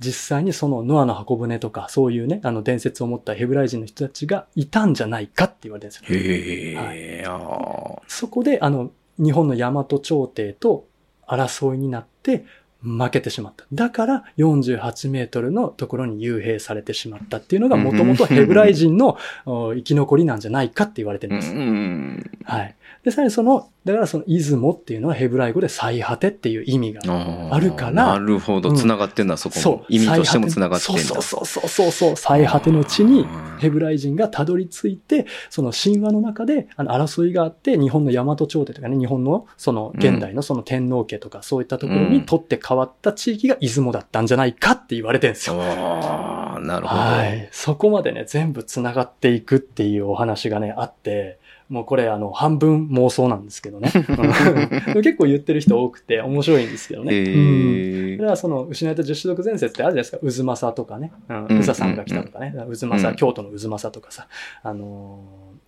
実際にそのノアの箱舟とか、そういうね、あの伝説を持ったヘブライ人の人たちがいたんじゃないかって言われてるんですよ。へえ、あーそこで、あの、日本の大和朝廷と争いになって負けてしまった。だから48メートルのところに幽閉されてしまったっていうのがもともとヘブライ人のお生き残りなんじゃないかって言われてるうんんです。うん。はい。で、さらにその、だからその出雲っていうのはヘブライ語で最果てっていう意味があるからなるほど。うん繋がってんだ、そこも。そう。意味としても繋がってんだ。そうそうそうそうそう。最果ての地にヘブライ人がたどり着いて、その神話の中であの争いがあって、日本の大和朝廷とかね、日本のその現代のその天皇家とかそういったところに取って変わった地域が出雲だったんじゃないかって言われてるんですよ。ああ、なるほど。はい。そこまでね、全部繋がっていくっていうお話がね、あって、もうこれあの、半分妄想なんですけどね。うん結構言ってる人多くて面白いんですけどね。へうんーそれはその失われた十種族伝説ってあるじゃないですか。渦政とかね。うん。さんが来たとかね。渦うん政、京都の渦政とかさ。あのー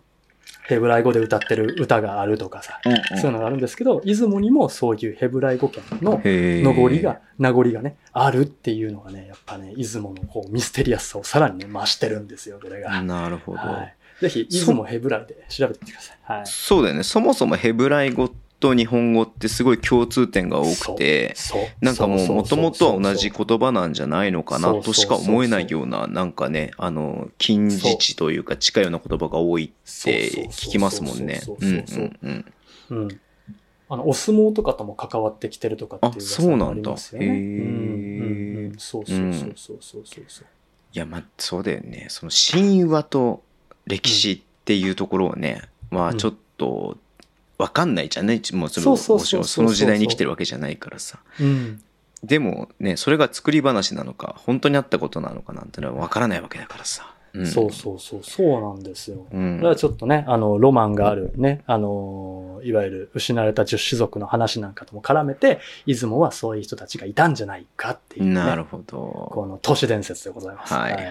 ヘブライ語で歌ってる歌があるとかさ。そういうのがあるんですけど、出雲にもそういうヘブライ語圏の残りが、名残がね、あるっていうのがね、やっぱね、出雲のこうミステリアスさをさらにね、増してるんですよ、これが。なるほど。はい。ぜひ、出雲ヘブライで調べてみてください。はい。そうだよね。そもそもヘブライ語と日本語ってすごい共通点が多くて。なんかもう元々は同じ言葉なんじゃないのかなとしか思えないような、なんかね、あの、近似値というか近いような言葉が多いって聞きますもんね。そううんそうんうん。そううん。あの、お相撲とかとも関わってきてるとかっていうあすよね。へーうんうんうんそうそうそうそうそうそうそう。いや、まあ、そうだよね。その神話と歴史っていうところをね、まあうんちょっと、わかんないじゃんね。もうそのその時代に生きてるわけじゃないからさ。うん。でもね、それが作り話なのか、本当にあったことなのかなんてのはわからないわけだからさ。うん、そうそうそう、そうなんですよ。うん。だからちょっとね、あの、ロマンがあるね、あの、いわゆる失われた十種族の話なんかとも絡めて、出雲はそういう人たちがいたんじゃないかっていう、ね。なるほど。この都市伝説でございます。はいはいはい。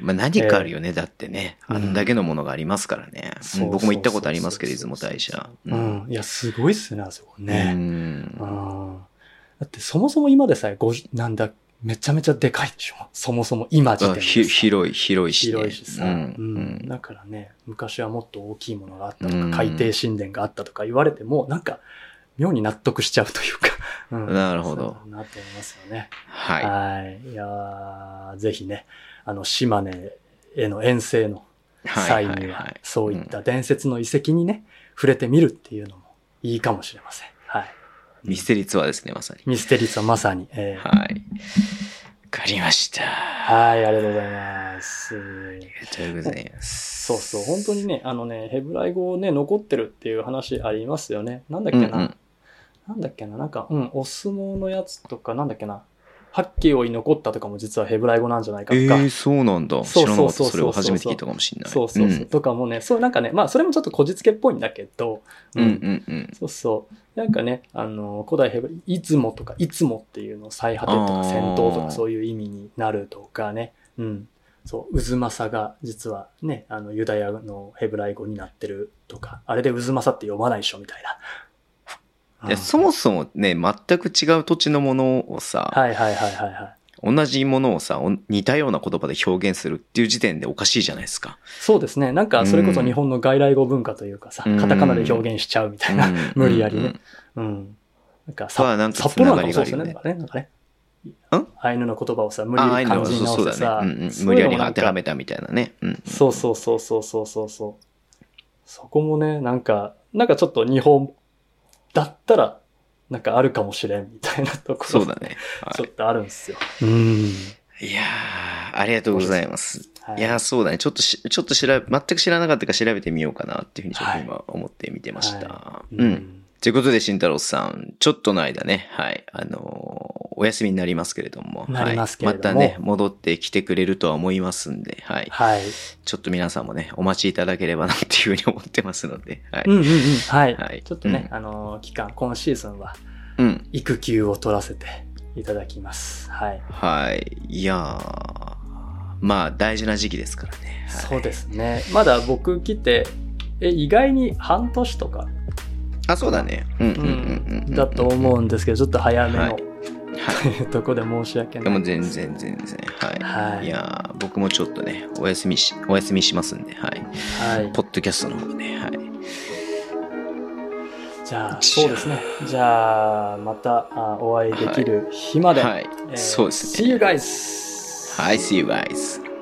まあ何かあるよね、だってね。うんあんだけのものがありますからね。そうん僕も行ったことありますけど、出雲大社。うん。いや、すごいっすね、あそこうね。んうん。だってそもそも今でさえ50、なんだ、めちゃめちゃでかいでしょ。そもそも今時点で広い、広いし、ね。広いしさ、ううんん。だからね、昔はもっと大きいものがあったとか、うん海底神殿があったとか言われても、なんか、妙に納得しちゃうというか、うんなるほどなと思いますよね。はい。はい。いやーぜひね、あの、島根への遠征の際には、そういった伝説の遺跡にね、触れてみるっていうのもいいかもしれません。はい。ミステリーツアーですね、まさに。ミステリーツはまさに。えーはい。わかりました。あはい、ありがとうございます。りがとうございます。そうそう、本当にね、あのね、ヘブライ語ね、残ってるっていう話ありますよね。なんだっけな、うんうんなんだっけな、なんか、うん、お相撲のやつとか、なんだっけな、八景を残ったとかも実はヘブライ語なんじゃないかとか。ええ、そうなんだ。そう知らなかった。そうそうそれを初めて聞いたかもしれない。そうそうそう。んとかもね、そうなんかね、まあそれもちょっとこじつけっぽいんだけど、うんうんうん。そうそう。なんかね、あの、古代ヘブライ、いつもとか、いつもっていうの、最果てとか戦闘とかそういう意味になるとかね。うん。そう、渦政が実はね、あの、ユダヤのヘブライ語になってるとか、あれで渦政って読まないでしょみたいな。でそもそもね、全く違う土地のものをさ、はいはいはいはいはい。同じものをさ、お似たような言葉で表現するっていう時点でおかしいじゃないですか。そうですね。なんか、それこそ日本の外来語文化というかさ、うんカタカナで表現しちゃうみたいな、うん 無理やりね。うん。なんか、そうはなんか札幌なんかもそうですよね。つなんかね。なんかね。アイヌの言葉をさ、無理やり漢字にそう直してさ、ね。うんうんそう無理やり当てはめたみたいなね。うん。そうそうそうそうそうそうそう。そこもね、なんか、なんかちょっと日本だったら、なんかあるかもしれんみたいなところ。そうだね。はちょっとあるんですよ。うん。い、いやー、ありがとうございます。はいいやー、そうだね。ちょっとし、ちょっと調べ、全く知らなかったから調べてみようかなっていうふうにちょっと今思って見てました。はいうん。。ということで、慎太郎さん、ちょっとの間ね、はい、あのーお休みになりますけれども、なりますけれどもはい、またね、戻ってきてくれるとは思いますんで、はい。はい。ちょっと皆さんもね、お待ちいただければなっていうふうに思ってますので、はい。うんうんうん。はい。はいちょっとね、うんあのー、期間、今シーズンはうん。育休を取らせていただきます。はい。はい。いやー、まあ、大事な時期ですからね。はいそうですね。まだ僕来て、え、意外に半年とか、あ、そうだね。うん。だと思うんですけど、ちょっと早めの、はいはい。とこで申し訳ない。でも全然全然。はい。はいいやー僕もちょっとね、お休みし、お休みしますんで、はい。はい。ポッドキャストの方ね、はい。じゃあ、そうですね。じゃあ、またあお会いできる日まで。はいえーそうですね See you guys! はい、see you guys.